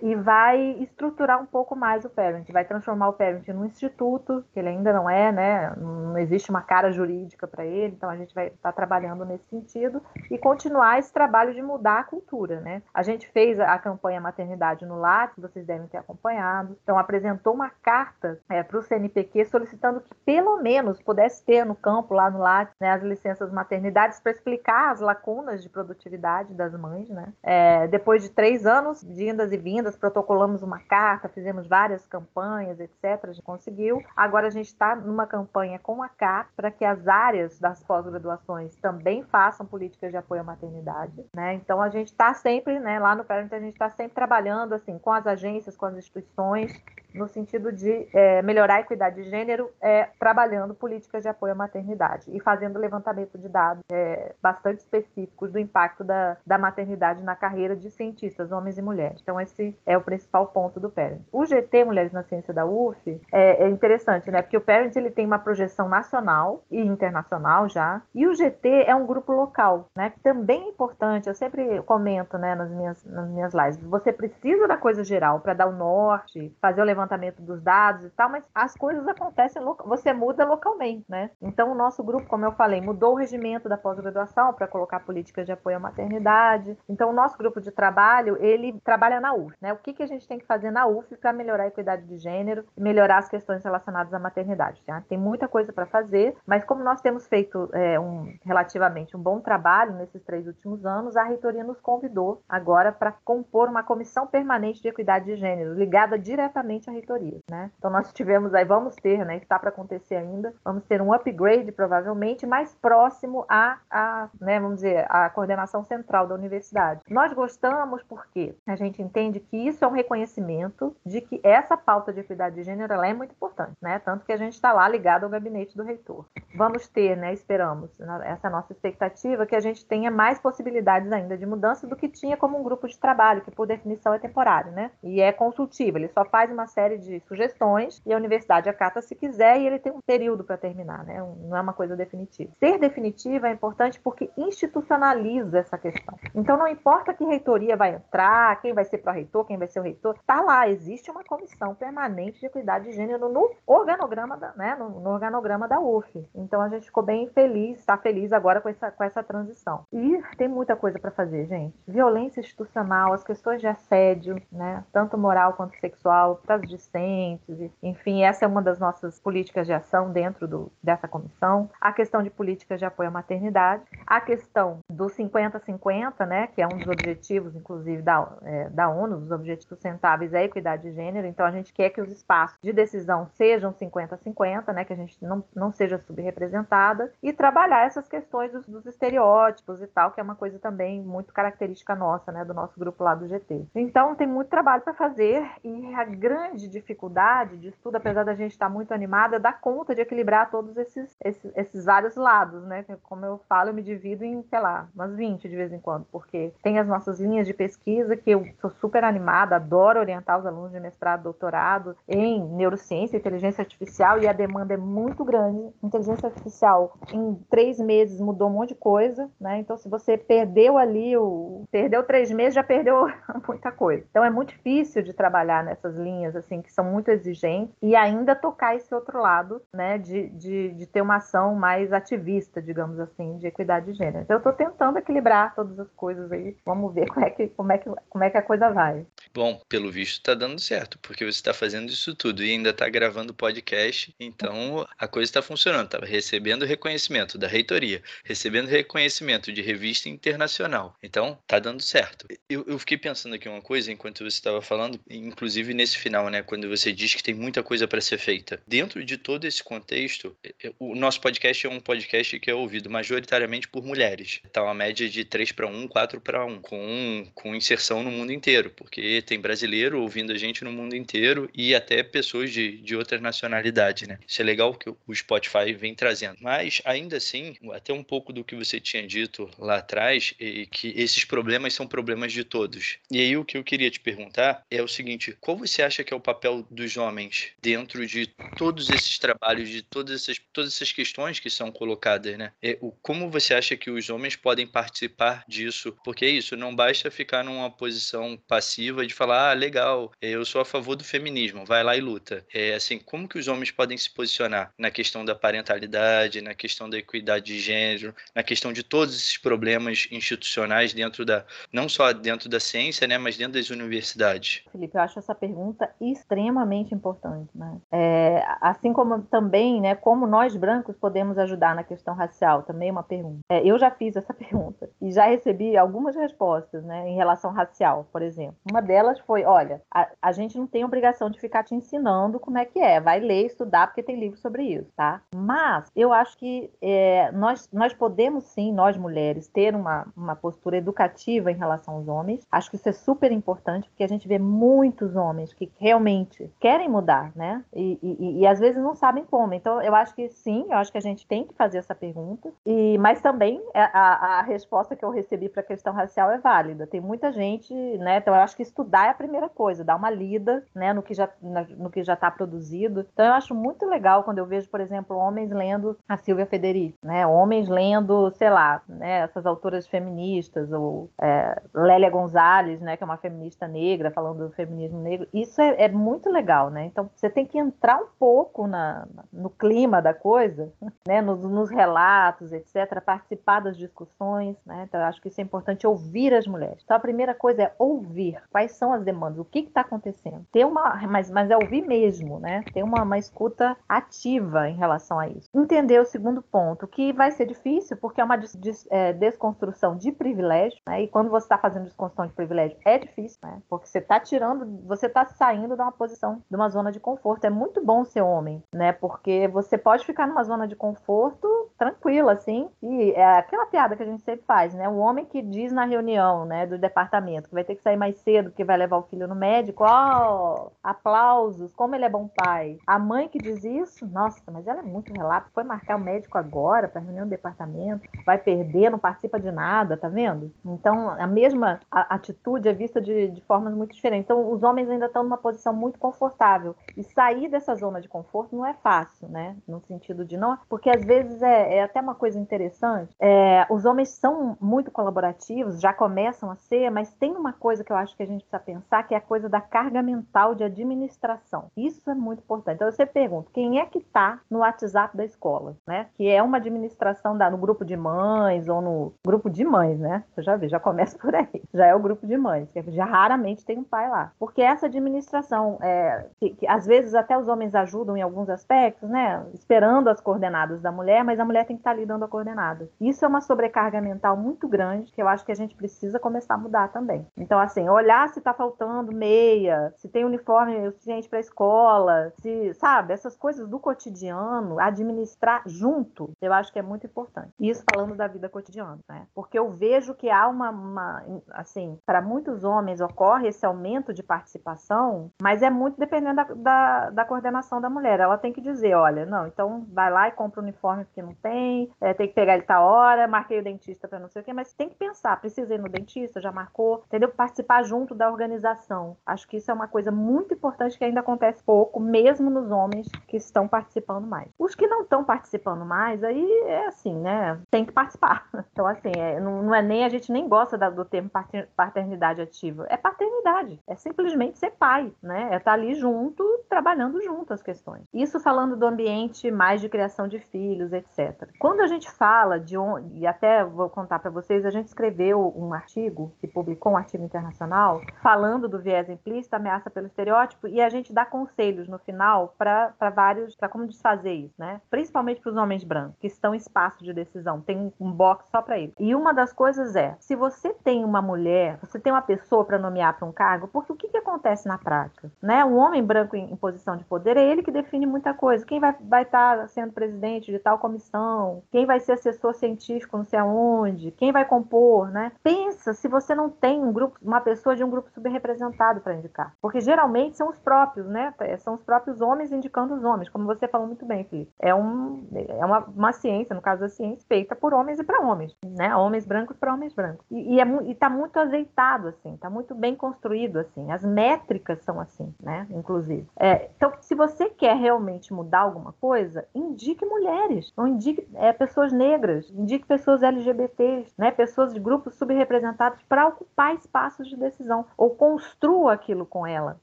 e vai estruturar um pouco mais o Parent, vai transformar o Parent num instituto, que ele ainda não é, né, não existe uma cara jurídica para ele, então a gente vai estar tá trabalhando nesse sentido e continuar esse trabalho de mudar a cultura, né. A gente fez a campanha Maternidade no Lattes, vocês devem ter acompanhado, então apresentou uma carta é, para o CNPq solicitando que pelo menos pudesse ter no campo, lá no Lattes, né, as licenças maternidades para explicar as lacunas de produtividade das mães, né. É, depois de três anos de indas e vindas, protocolamos uma carta, fizemos várias campanhas, etc. A gente conseguiu. Agora a gente está numa campanha com a CAP para que as áreas das pós-graduações também façam políticas de apoio à maternidade, né? Então a gente está sempre, né, lá no Parent a gente está sempre trabalhando assim com as agências, com as instituições no sentido de é, melhorar a equidade de gênero, é, trabalhando políticas de apoio à maternidade e fazendo levantamento de dados é, bastante específicos do impacto da, da maternidade na carreira de cientistas, homens e mulheres. Então, esse é o principal ponto do Parent. O GT Mulheres na Ciência da UF é, é interessante, né? Porque o Parent ele tem uma projeção nacional e internacional já, e o GT é um grupo local, né? Que também é importante. Eu sempre comento, né, nas minhas, nas minhas lives, você precisa da coisa geral para dar o norte, fazer o levantamento dos dados e tal, mas as coisas acontecem, você muda localmente, né? Então, o nosso grupo, como eu falei, mudou o regimento da pós-graduação para colocar políticas de apoio à maternidade. Então, o nosso grupo de trabalho, ele trabalha na UF, né? O que, que a gente tem que fazer na UF para melhorar a equidade de gênero e melhorar as questões relacionadas à maternidade. Tá? Tem muita coisa para fazer, mas como nós temos feito é, um, relativamente um bom trabalho nesses três últimos anos, a reitoria nos convidou agora para compor uma comissão permanente de equidade de gênero, ligada diretamente à reitoria. Né? Então, nós tivemos aí, vamos ter, né, está para acontecer ainda, vamos ter um upgrade provavelmente mais próximo à, à né, vamos dizer, à coordenação central da universidade. Nós gostamos porque a gente entende que isso é um reconhecimento de que essa pauta de equidade de gênero ela é muito importante, né? Tanto que a gente está lá ligado ao gabinete do reitor. Vamos ter, né? Esperamos, né, essa é nossa expectativa, que a gente tenha mais possibilidades ainda de mudança do que tinha como um grupo de trabalho, que por definição é temporário, né? E é consultivo, ele só faz uma série de sugestões e a universidade acata se quiser e ele tem um período para terminar, né? Não é uma coisa definitiva. Ser definitiva é importante porque institucionaliza essa questão. Então não importa que reitoria vai entrar, quem vai ser pró-reitor, quem vai ser o reitor, tá lá, existe uma comissão permanente de equidade de gênero no organograma da, né, no, no organograma da UF. Então a gente ficou bem feliz, está feliz agora com essa, com essa transição. E tem muita coisa para fazer, gente. Violência institucional, as questões de assédio, né, tanto moral quanto sexual, para os discentes, enfim, essa é uma das nossas políticas de ação dentro do, dessa comissão. A questão de políticas de apoio à maternidade, a questão do 50-50, né, que é um dos objetivos, inclusive, da, é, da ONU, dos Objetivos Sustentáveis, é a equidade de gênero. Então, a gente quer que os espaços de decisão sejam 50-50, né, que a gente não, não seja subrepresentada, e trabalhar essas questões dos, dos estereótipos e tal, que é uma coisa também muito característica nossa, né, do nosso grupo lá do GT. Então, tem muito trabalho para fazer e a grande dificuldade de estudo, apesar da gente estar muito animada, é dar conta de equilibrar todos esses, esses, esses vários lados, né? Como eu falo, eu me divido em, sei lá, umas 20 de vez em quando, porque tem as nossas linhas de pesquisa que eu sou super animada, adoro orientar os alunos de mestrado, doutorado em neurociência inteligência artificial e a demanda é muito grande. Inteligência artificial em três meses mudou um monte de coisa, né? Então, se você perdeu ali o perdeu três meses, já perdeu muita coisa. Então, é muito difícil de trabalhar nessas linhas assim que são muito exigentes e ainda tocar esse outro lado, né? De, de, de ter uma ação mais ativista, digamos assim, de equidade de gênero. Então, eu estou tentando equilibrar todas as coisas aí. Vamos ver como é que como é que como é que a coisa vai. Bom, pelo visto está dando certo, porque você está fazendo isso tudo e ainda está gravando podcast, então a coisa está funcionando, está recebendo reconhecimento da reitoria, recebendo reconhecimento de revista internacional, então está dando certo. Eu, eu, fiquei pensando aqui uma coisa enquanto você estava falando, inclusive nesse final, né, quando você diz que tem muita coisa para ser feita. Dentro de todo esse contexto, é, é, o nosso podcast é um podcast que é ouvido majoritariamente por mulheres, está uma média de 3 para 1, 4 para 1, com, com inserção no mundo inteiro, porque tem brasileiro ouvindo a gente no mundo inteiro e até pessoas de, de outras nacionalidades, né? Isso é legal que o Spotify vem trazendo. Mas, ainda assim, até um pouco do que você tinha dito lá atrás, e que esses problemas são problemas de todos. E aí, o que eu queria te perguntar é o seguinte: qual você acha que é o papel dos homens dentro de todos esses trabalhos, de todas essas, todas essas questões que são colocadas, né? É, o, como você acha que os homens podem participar disso? Porque é isso, não basta ficar numa posição passiva de falar, ah, legal, eu sou a favor do feminismo, vai lá e luta. É assim, como que os homens podem se posicionar na questão da parentalidade, na questão da equidade de gênero, na questão de todos esses problemas institucionais dentro da, não só dentro da ciência, né, mas dentro das universidades? Felipe, eu acho essa pergunta extremamente importante, né? É, assim como também, né, como nós brancos podemos ajudar na questão racial, também é uma pergunta. É, eu já fiz essa pergunta e já recebi algumas respostas, né, em relação racial, por exemplo. Uma delas foi, olha, a, a gente não tem obrigação de ficar te ensinando como é que é. Vai ler, estudar, porque tem livro sobre isso, tá? Mas eu acho que é, nós, nós podemos sim, nós mulheres, ter uma, uma postura educativa em relação aos homens. Acho que isso é super importante, porque a gente vê muitos homens que realmente realmente querem mudar, né? E, e, e, às vezes não sabem como. Então, eu acho que sim, eu acho que a gente tem que fazer essa pergunta. E, mas também é, a, a resposta que eu recebi para a questão racial é válida. Tem muita gente, né? Então, eu acho que estudar é a primeira coisa, dar uma lida, né? No que já no que já está produzido. Então, eu acho muito legal quando eu vejo, por exemplo, homens lendo a Silvia Federici, né? Homens lendo, sei lá, né? Essas autoras feministas ou é, Lélia Gonzalez, né? Que é uma feminista negra falando do feminismo negro. Isso é, é muito legal, né? Então, você tem que entrar um pouco na, no clima da coisa, né? Nos, nos relatos, etc. Participar das discussões, né? Então, acho que isso é importante ouvir as mulheres. Então, a primeira coisa é ouvir quais são as demandas, o que está acontecendo. Ter uma, mas, mas é ouvir mesmo, né? Ter uma, uma escuta ativa em relação a isso. Entender o segundo ponto, que vai ser difícil, porque é uma des, des, é, desconstrução de privilégio, né? E quando você está fazendo desconstrução de privilégio, é difícil, né? Porque você está tirando, você está saindo de uma posição, de uma zona de conforto. É muito bom ser homem, né? Porque você pode ficar numa zona de conforto tranquila, assim. E é aquela piada que a gente sempre faz, né? O homem que diz na reunião, né, do departamento, que vai ter que sair mais cedo, porque vai levar o filho no médico, ó, oh, aplausos, como ele é bom pai. A mãe que diz isso, nossa, mas ela é muito relapso, foi marcar o médico agora para reunião do departamento, vai perder, não participa de nada, tá vendo? Então, a mesma atitude é vista de, de formas muito diferentes. Então, os homens ainda estão numa posição muito confortável. E sair dessa zona de conforto não é fácil, né? No sentido de não. Porque às vezes é, é até uma coisa interessante. É, os homens são muito colaborativos, já começam a ser, mas tem uma coisa que eu acho que a gente precisa pensar, que é a coisa da carga mental de administração. Isso é muito importante. Então, você pergunta, quem é que está no WhatsApp da escola, né? Que é uma administração da, no grupo de mães ou no grupo de mães, né? Você já vê, já começa por aí. Já é o grupo de mães, que já raramente tem um pai lá. Porque essa administração, é, que, que às vezes até os homens ajudam em alguns aspectos, né? Esperando as coordenadas da mulher, mas a mulher tem que estar ali dando a coordenada. Isso é uma sobrecarga mental muito grande que eu acho que a gente precisa começar a mudar também. Então, assim, olhar se está faltando meia, se tem uniforme suficiente para a escola, se, sabe, essas coisas do cotidiano, administrar junto, eu acho que é muito importante. Isso falando da vida cotidiana, né? Porque eu vejo que há uma, uma assim, para muitos homens ocorre esse aumento de participação, mas é muito dependendo da, da, da, coordenação da mulher. Ela tem que dizer, olha, não, então vai lá e compra o uniforme porque não tem, é, tem que pegar ele tá hora, marquei o dentista para não sei o quê, mas tem que pensar, precisa ir no dentista, já marcou, entendeu? Participar junto da organização. Acho que isso é uma coisa muito importante que ainda acontece pouco, mesmo nos homens que estão participando mais. Os que não estão participando mais, aí é assim, né? Tem que participar. Então, assim, é, não, não, é nem, a gente nem gosta da, do termo paternidade ativa. É paternidade. É simplesmente ser pai, né? É estar tá ali junto, trabalhando junto as questões. Isso falando do ambiente mais de criação de filhos, etc. Quando a gente fala de onde, e até vou contar para vocês, a gente escreveu um artigo, que publicou um artigo internacional, falando do viés implícito, ameaça pelo estereótipo, e a gente dá conselhos no final para vários, para como desfazer isso, né? Principalmente para os homens brancos, que estão em espaço de decisão, tem um box só para eles. E uma das coisas é, se você tem uma mulher, você tem uma pessoa para nomear para um cargo, porque o que, que acontece na prática? Né? Um homem branco em, em, posição de poder é ele que define muita coisa. Quem vai estar tá sendo presidente de tal comissão? Quem vai ser assessor científico não sei aonde? Quem vai compor, né? Pensa se você não tem um grupo, uma pessoa de um grupo subrepresentado para indicar. Porque geralmente são os próprios, né? São os próprios homens indicando os homens, como você falou muito bem, Felipe. É, um, é uma, uma ciência, no caso da ciência, feita por homens e para homens, né? Homens brancos para homens brancos. E, e, é, e tá muito azeitado, assim, tá muito bem construído, assim. As métricas são assim, né? Inclusive. É, então, se você quer realmente mudar alguma coisa, indique mulheres, não indique é, pessoas negras, indique pessoas LGBTs, né? Pessoas de grupos subrepresentados para ocupar espaços de decisão ou construa aquilo com ela.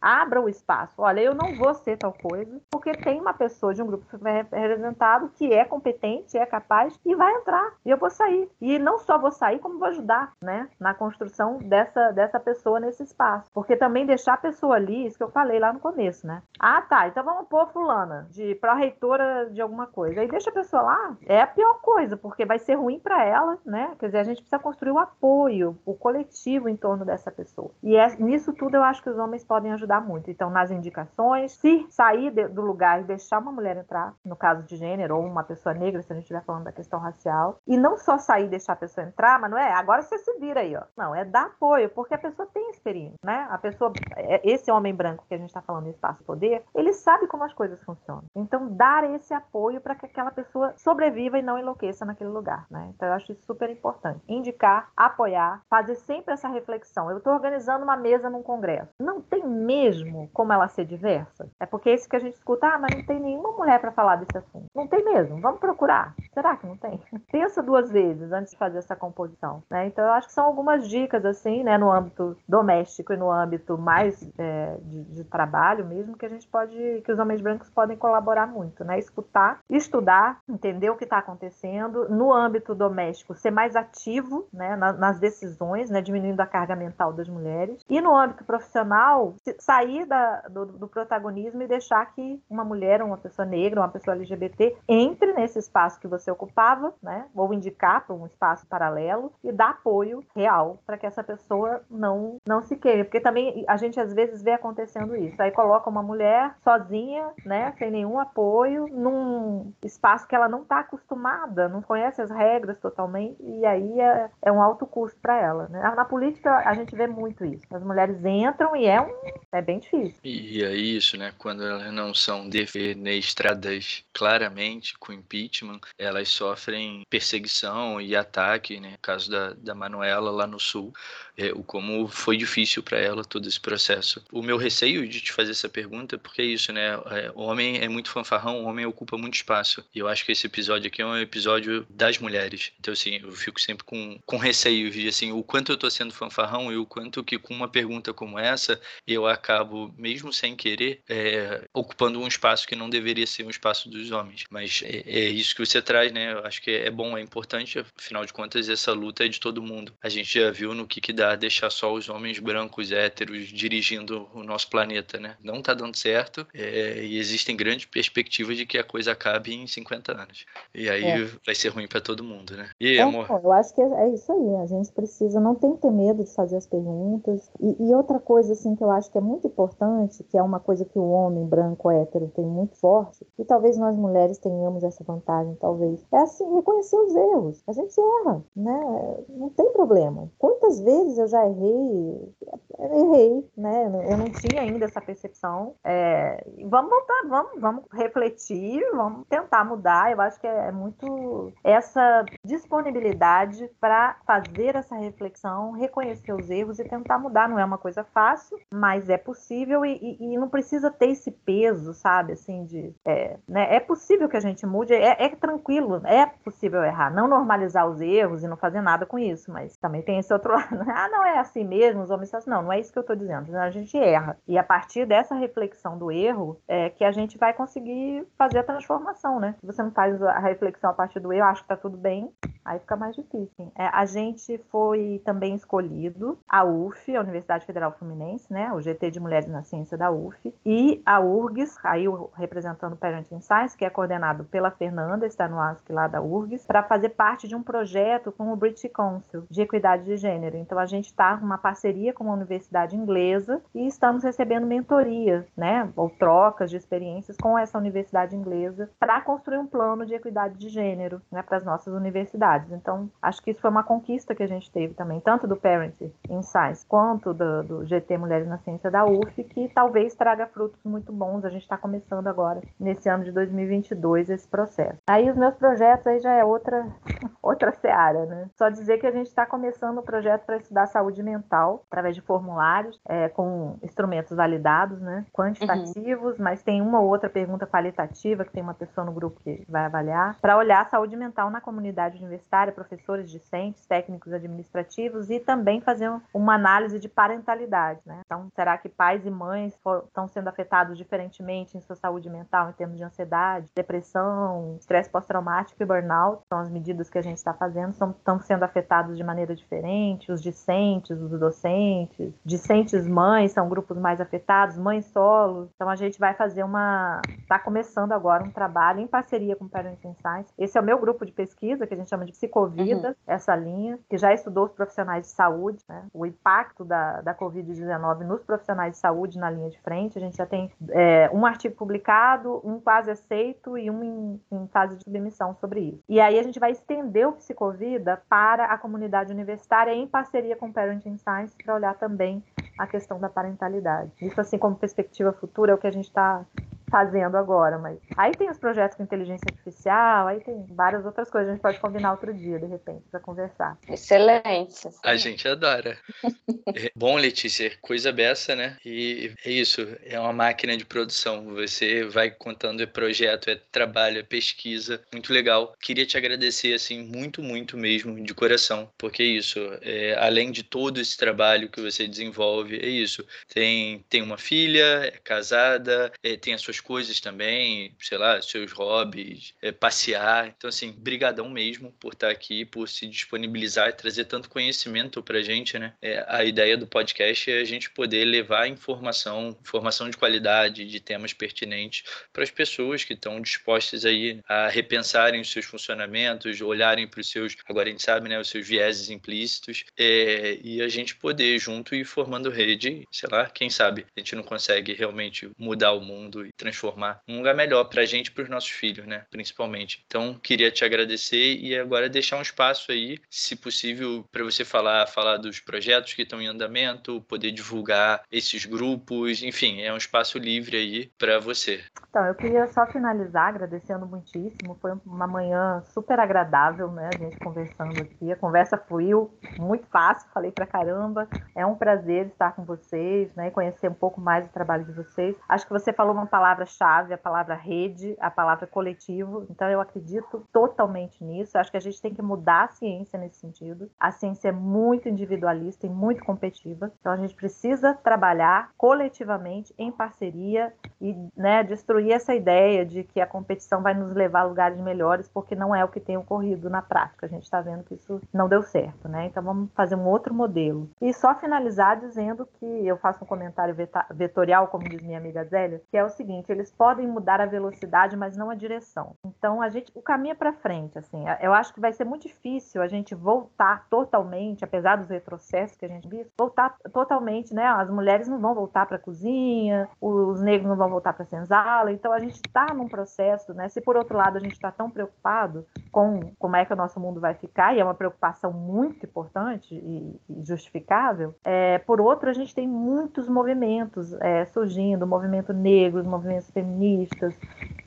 Abra o espaço. Olha, eu não vou ser tal coisa porque tem uma pessoa de um grupo subrepresentado que é competente, é capaz e vai entrar. E eu vou sair. E não só vou sair, como vou ajudar, né? Na construção dessa, dessa pessoa nesse espaço. Porque também deixar a pessoa ali, que eu falei lá no começo, né? Ah, tá. Então vamos pôr fulana de pró-reitora de alguma coisa. Aí deixa a pessoa lá, é a pior coisa, porque vai ser ruim para ela, né? Quer dizer, a gente precisa construir o apoio, o coletivo em torno dessa pessoa. E é, nisso tudo eu acho que os homens podem ajudar muito. Então, nas indicações, se sair de, do lugar e deixar uma mulher entrar, no caso de gênero, ou uma pessoa negra, se a gente estiver falando da questão racial, e não só sair e deixar a pessoa entrar, mas não é agora você se vira aí, ó. Não, é dar apoio, porque a pessoa tem experiência, né? A pessoa, é, esse homem branco que a gente está falando espaço poder, ele sabe como as coisas funcionam. Então, dar esse apoio para que aquela pessoa sobreviva e não enlouqueça naquele lugar, né? Então, eu acho isso super importante. Indicar, apoiar, fazer sempre essa reflexão. Eu estou organizando uma mesa num congresso. Não tem mesmo como ela ser diversa? É porque é isso que a gente escuta, ah, mas não tem nenhuma mulher para falar desse assunto. Não tem mesmo, vamos procurar. Será que não tem? Pensa duas vezes antes de fazer essa composição, né? Então, eu acho que são algumas dicas, assim, né, no âmbito doméstico e no âmbito mais é, de, de trabalho mesmo, que a gente pode, que os homens brancos podem colaborar muito, né? Escutar, estudar, entender o que está acontecendo. No âmbito doméstico, ser mais ativo, né, nas decisões, né, diminuindo a carga mental das mulheres. E no âmbito profissional, sair da, do, do protagonismo e deixar que uma mulher, uma pessoa negra, uma pessoa LGBT entre nesse espaço que você ocupava, né, ou indicar para um espaço paralelo e dar apoio real para que essa pessoa não não se queime, porque também a gente às vezes vê acontecendo isso. Aí coloca uma mulher sozinha, né, sem nenhum apoio, num espaço que ela não está acostumada, não conhece as regras totalmente, e aí é, é um alto custo para ela. Né? Na política a gente vê muito isso. As mulheres entram e é um é bem difícil. E é isso, né? Quando elas não são defenestradas claramente com impeachment, elas sofrem perseguição e ataque, né? No caso da, da Manuela lá no sul, é, o como foi difícil para ela todo esse processo. O meu receio de te fazer essa pergunta, porque é isso, né? É, homem é muito fanfarrão, homem ocupa muito espaço. E eu acho que esse episódio aqui é um episódio das mulheres. Então, assim, eu fico sempre com, com receio de, assim, o quanto eu tô sendo fanfarrão e o quanto que com uma pergunta como essa, eu acabo, mesmo sem querer, é, ocupando um espaço que não deveria ser um espaço dos homens. Mas é, é isso que você traz, né? Eu acho que é bom, é importante, afinal de contas, essa luta é de todo mundo. A gente já viu no que, que dá deixar só os homens brancos héteros dirigindo o nosso planeta, né? Não tá dando certo é, e existem grandes perspectivas de que a coisa acabe em 50 anos. E aí é. vai ser ruim para todo mundo, né? E é, amor? Eu acho que é isso aí. A gente precisa, não tem que ter medo de fazer as perguntas. E, e outra coisa, assim, que eu acho que é muito importante, que é uma coisa que o homem branco hétero tem muito forte, e talvez nós mulheres tenhamos essa vantagem, talvez, é assim, reconhecer os erros. A gente erra, né? Não tem problema. Quantas vezes eu já errei, errei, né? Eu não tinha ainda essa percepção. É, vamos voltar, vamos, vamos refletir, vamos tentar mudar. Eu acho que é, é muito essa disponibilidade para fazer essa reflexão, reconhecer os erros e tentar mudar. Não é uma coisa fácil, mas é possível e, e, e não precisa ter esse peso, sabe? Assim, de. É, né? é possível que a gente mude, é, é tranquilo, é possível errar. Não normalizar os erros e não fazer nada com isso, mas também tem esse outro lado. Né? Ah, não é assim mesmo, os homens Não, não é isso que eu estou dizendo. A gente erra. E a partir dessa reflexão do erro, é que a gente vai conseguir fazer a transformação, né? Se você não faz a reflexão a partir do erro, acho que está tudo bem, aí fica mais difícil. É, a gente foi também escolhido, a UF, a Universidade Federal Fluminense, né? O GT de Mulheres na Ciência da UF, e a URGS, aí representando o Parenting Science, que é coordenado pela Fernanda, está no ASC lá da URGS, para fazer parte de um projeto com o British Council de Equidade de Gênero. Então, a gente está uma parceria com uma universidade inglesa e estamos recebendo mentorias, né, ou trocas de experiências com essa universidade inglesa para construir um plano de equidade de gênero, né, para as nossas universidades. Então, acho que isso foi uma conquista que a gente teve também, tanto do Parent Insights quanto do, do GT Mulheres na Ciência da UF, que talvez traga frutos muito bons. A gente está começando agora, nesse ano de 2022, esse processo. Aí os meus projetos aí já é outra, outra seara, né? Só dizer que a gente está começando o projeto para estudar saúde mental, através de formulários, é, com instrumentos validados, né? Quantitativos, uhum. mas tem uma ou outra pergunta qualitativa, que tem uma pessoa no grupo que vai avaliar, para olhar a saúde mental na comunidade universitária, professores, discentes, técnicos administrativos e também fazer uma análise de parentalidade, né? Então, será que pais e mães estão sendo afetados diferentemente em sua saúde mental, em termos de ansiedade, depressão, estresse pós-traumático e burnout? São as medidas que a gente está fazendo, estão sendo afetados de maneira diferente, os discentes, os docentes, discentes mães são grupos mais afetados, mães solos. Então a gente vai fazer uma. Está começando agora um trabalho em parceria com o Parenting Science. Esse é o meu grupo de pesquisa, que a gente chama de Psicovida, uhum. essa linha, que já estudou os profissionais de saúde, né? o impacto da, da Covid-19 nos profissionais de saúde na linha de frente. A gente já tem é, um artigo publicado, um quase aceito e um em, em fase de submissão sobre isso. E aí a gente vai estender o Psicovida para a comunidade universitária em parceria com o Parenting Science para olhar também a questão da parentalidade. Isso, assim, como perspectiva futura, é o que a gente está fazendo agora, mas aí tem os projetos com inteligência artificial, aí tem várias outras coisas, a gente pode combinar outro dia, de repente, para conversar. Excelente. A gente adora. é, bom, Letícia, coisa beça, né? E é isso, é uma máquina de produção. Você vai contando é projeto, é trabalho, é pesquisa, muito legal. Queria te agradecer, assim, muito, muito mesmo, de coração, porque é isso, é, além de todo esse trabalho que você desenvolve, é isso. Tem, tem uma filha, é casada, é, tem as suas outras coisas também, sei lá, seus hobbies, é, passear. Então, assim, brigadão mesmo por estar aqui, por se disponibilizar e trazer tanto conhecimento pra gente, né? É, a ideia do podcast é a gente poder levar informação, informação de qualidade, de temas pertinentes para as pessoas que estão dispostas aí a repensarem os seus funcionamentos, olharem para os seus, agora a gente sabe, né, os seus vieses implícitos, é, e a gente poder junto ir formando rede, sei lá, quem sabe a gente não consegue realmente mudar o mundo e transformar um lugar melhor para a gente e para os nossos filhos, né? Principalmente. Então, queria te agradecer e agora deixar um espaço aí, se possível, para você falar, falar dos projetos que estão em andamento, poder divulgar esses grupos, enfim, é um espaço livre aí para você. Então, eu queria só finalizar agradecendo muitíssimo. Foi uma manhã super agradável, né? A gente conversando aqui. A conversa fluiu muito fácil, falei pra caramba. É um prazer estar com vocês, né? Conhecer um pouco mais do trabalho de vocês. Acho que você falou uma palavra palavra-chave, a palavra rede, a palavra coletivo. Então, eu acredito totalmente nisso. Eu acho que a gente tem que mudar a ciência nesse sentido. A ciência é muito individualista e muito competitiva. Então, a gente precisa trabalhar coletivamente, em parceria e né, destruir essa ideia de que a competição vai nos levar a lugares melhores, porque não é o que tem ocorrido na prática. A gente está vendo que isso não deu certo, né? Então, vamos fazer um outro modelo. E só finalizar dizendo que eu faço um comentário vetorial, como diz minha amiga Zélia, que é o seguinte eles podem mudar a velocidade, mas não a direção. Então a gente, o caminho é para frente, assim. Eu acho que vai ser muito difícil a gente voltar totalmente, apesar dos retrocessos que a gente viu, voltar totalmente, né? As mulheres não vão voltar para a cozinha, os negros não vão voltar para a senzala. Então a gente está num processo, né? Se por outro lado a gente está tão preocupado com como é que o nosso mundo vai ficar e é uma preocupação muito importante e, e justificável, é, por outro a gente tem muitos movimentos é, surgindo, movimento negro, movimento feministas,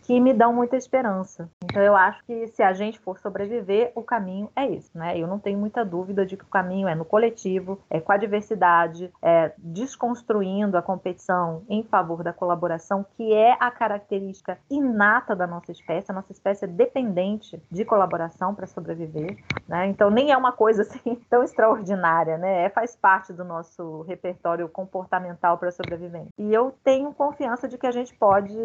que me dão muita esperança. Então eu acho que se a gente for sobreviver, o caminho é esse, né? Eu não tenho muita dúvida de que o caminho é no coletivo, é com a diversidade, é desconstruindo a competição em favor da colaboração, que é a característica inata da nossa espécie. A nossa espécie é dependente de colaboração para sobreviver, né? Então nem é uma coisa assim tão extraordinária, né? É, faz parte do nosso repertório comportamental para sobrevivência. E eu tenho confiança de que a gente pode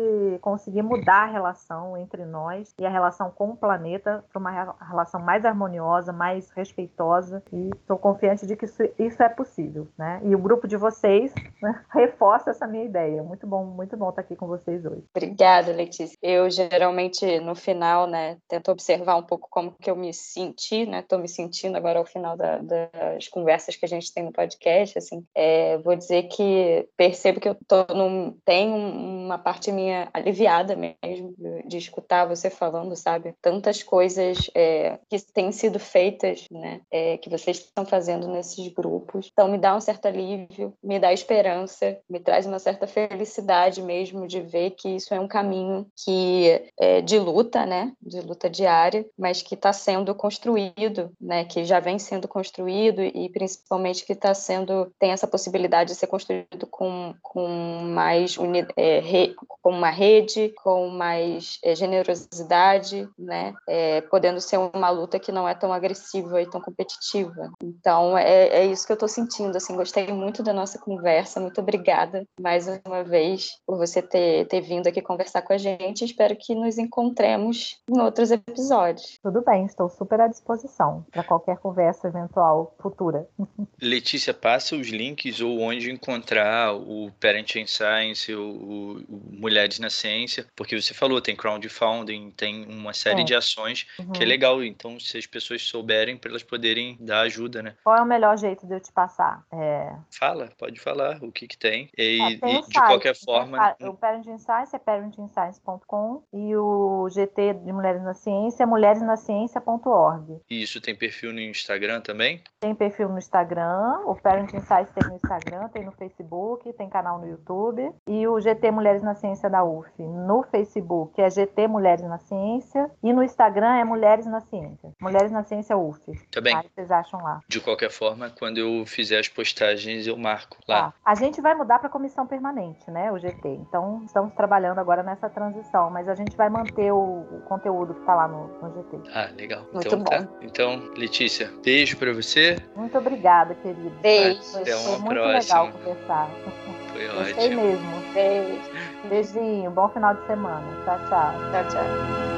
conseguir mudar a relação entre nós e a relação com o planeta para uma relação mais harmoniosa, mais respeitosa e estou confiante de que isso, isso, é possível, né? E o grupo de vocês né, reforça essa minha ideia. Muito bom, muito bom estar aqui com vocês hoje. Obrigada, Letícia. Eu geralmente no final, né, tento observar um pouco como que eu me senti, né? Estou me sentindo agora ao final da, das conversas que a gente tem no podcast, assim. É, vou dizer que percebo que eu tô num, tenho uma parte minha aliviada mesmo mesmo de escutar você falando, sabe? Tantas coisas é, que têm sido feitas, né? É, que vocês estão fazendo nesses grupos. Então, me dá um certo alívio, me dá esperança, me traz uma certa felicidade mesmo de ver que isso é um caminho que é de luta, né? De luta diária, mas que está sendo construído, né? Que já vem sendo construído e principalmente que está sendo tem essa possibilidade de ser construído com, com mais é, re, com uma rede, com mais é, generosidade, né? É, podendo ser uma luta que não é tão agressiva e tão competitiva. Então, é, é isso que eu estou sentindo. Assim, gostei muito da nossa conversa. Muito obrigada mais uma vez por você ter, ter vindo aqui conversar com a gente. Espero que nos encontremos em outros episódios. Tudo bem, estou super à disposição para qualquer conversa eventual futura. Letícia, passa os links ou onde encontrar o Parent in Science, o, o Mulheres na Ciência, porque você falou, tem crowdfunding, tem uma série É. de ações Uhum. que é legal. Então, se as pessoas souberem, para elas poderem dar ajuda, né? Qual é o melhor jeito de eu te passar? É, Fala, pode falar o que que tem. E, É, tem e de site, qualquer forma, sa- O Parenting Science é parenting.science.com e o GT de Mulheres na Ciência é mulheresnaciencia.org. isso tem perfil no Instagram também? Tem perfil no Instagram, o Parenting Science tem no Instagram, tem no Facebook, tem canal no YouTube. E o GT Mulheres na Ciência da UF no Facebook é GT Mulheres na Ciência e no Instagram é Mulheres na Ciência. Mulheres na Ciência UF. Tá bem. Aí vocês acham lá. De qualquer forma, quando eu fizer as postagens, eu marco lá. Tá. A gente vai mudar para comissão permanente, né, o GT. Então, estamos trabalhando agora nessa transição, mas a gente vai manter o, o conteúdo que está lá no, no GT. Ah, legal. Muito então bom. tá. Então, Letícia, beijo pra você. Muito obrigada, querido. Beijo. Foi, Até foi uma muito próxima. legal conversar. Foi Gostei ótimo. mesmo. Beijo. Beijinho, bom final de semana. Tchau, tchau. Tchau, tchau.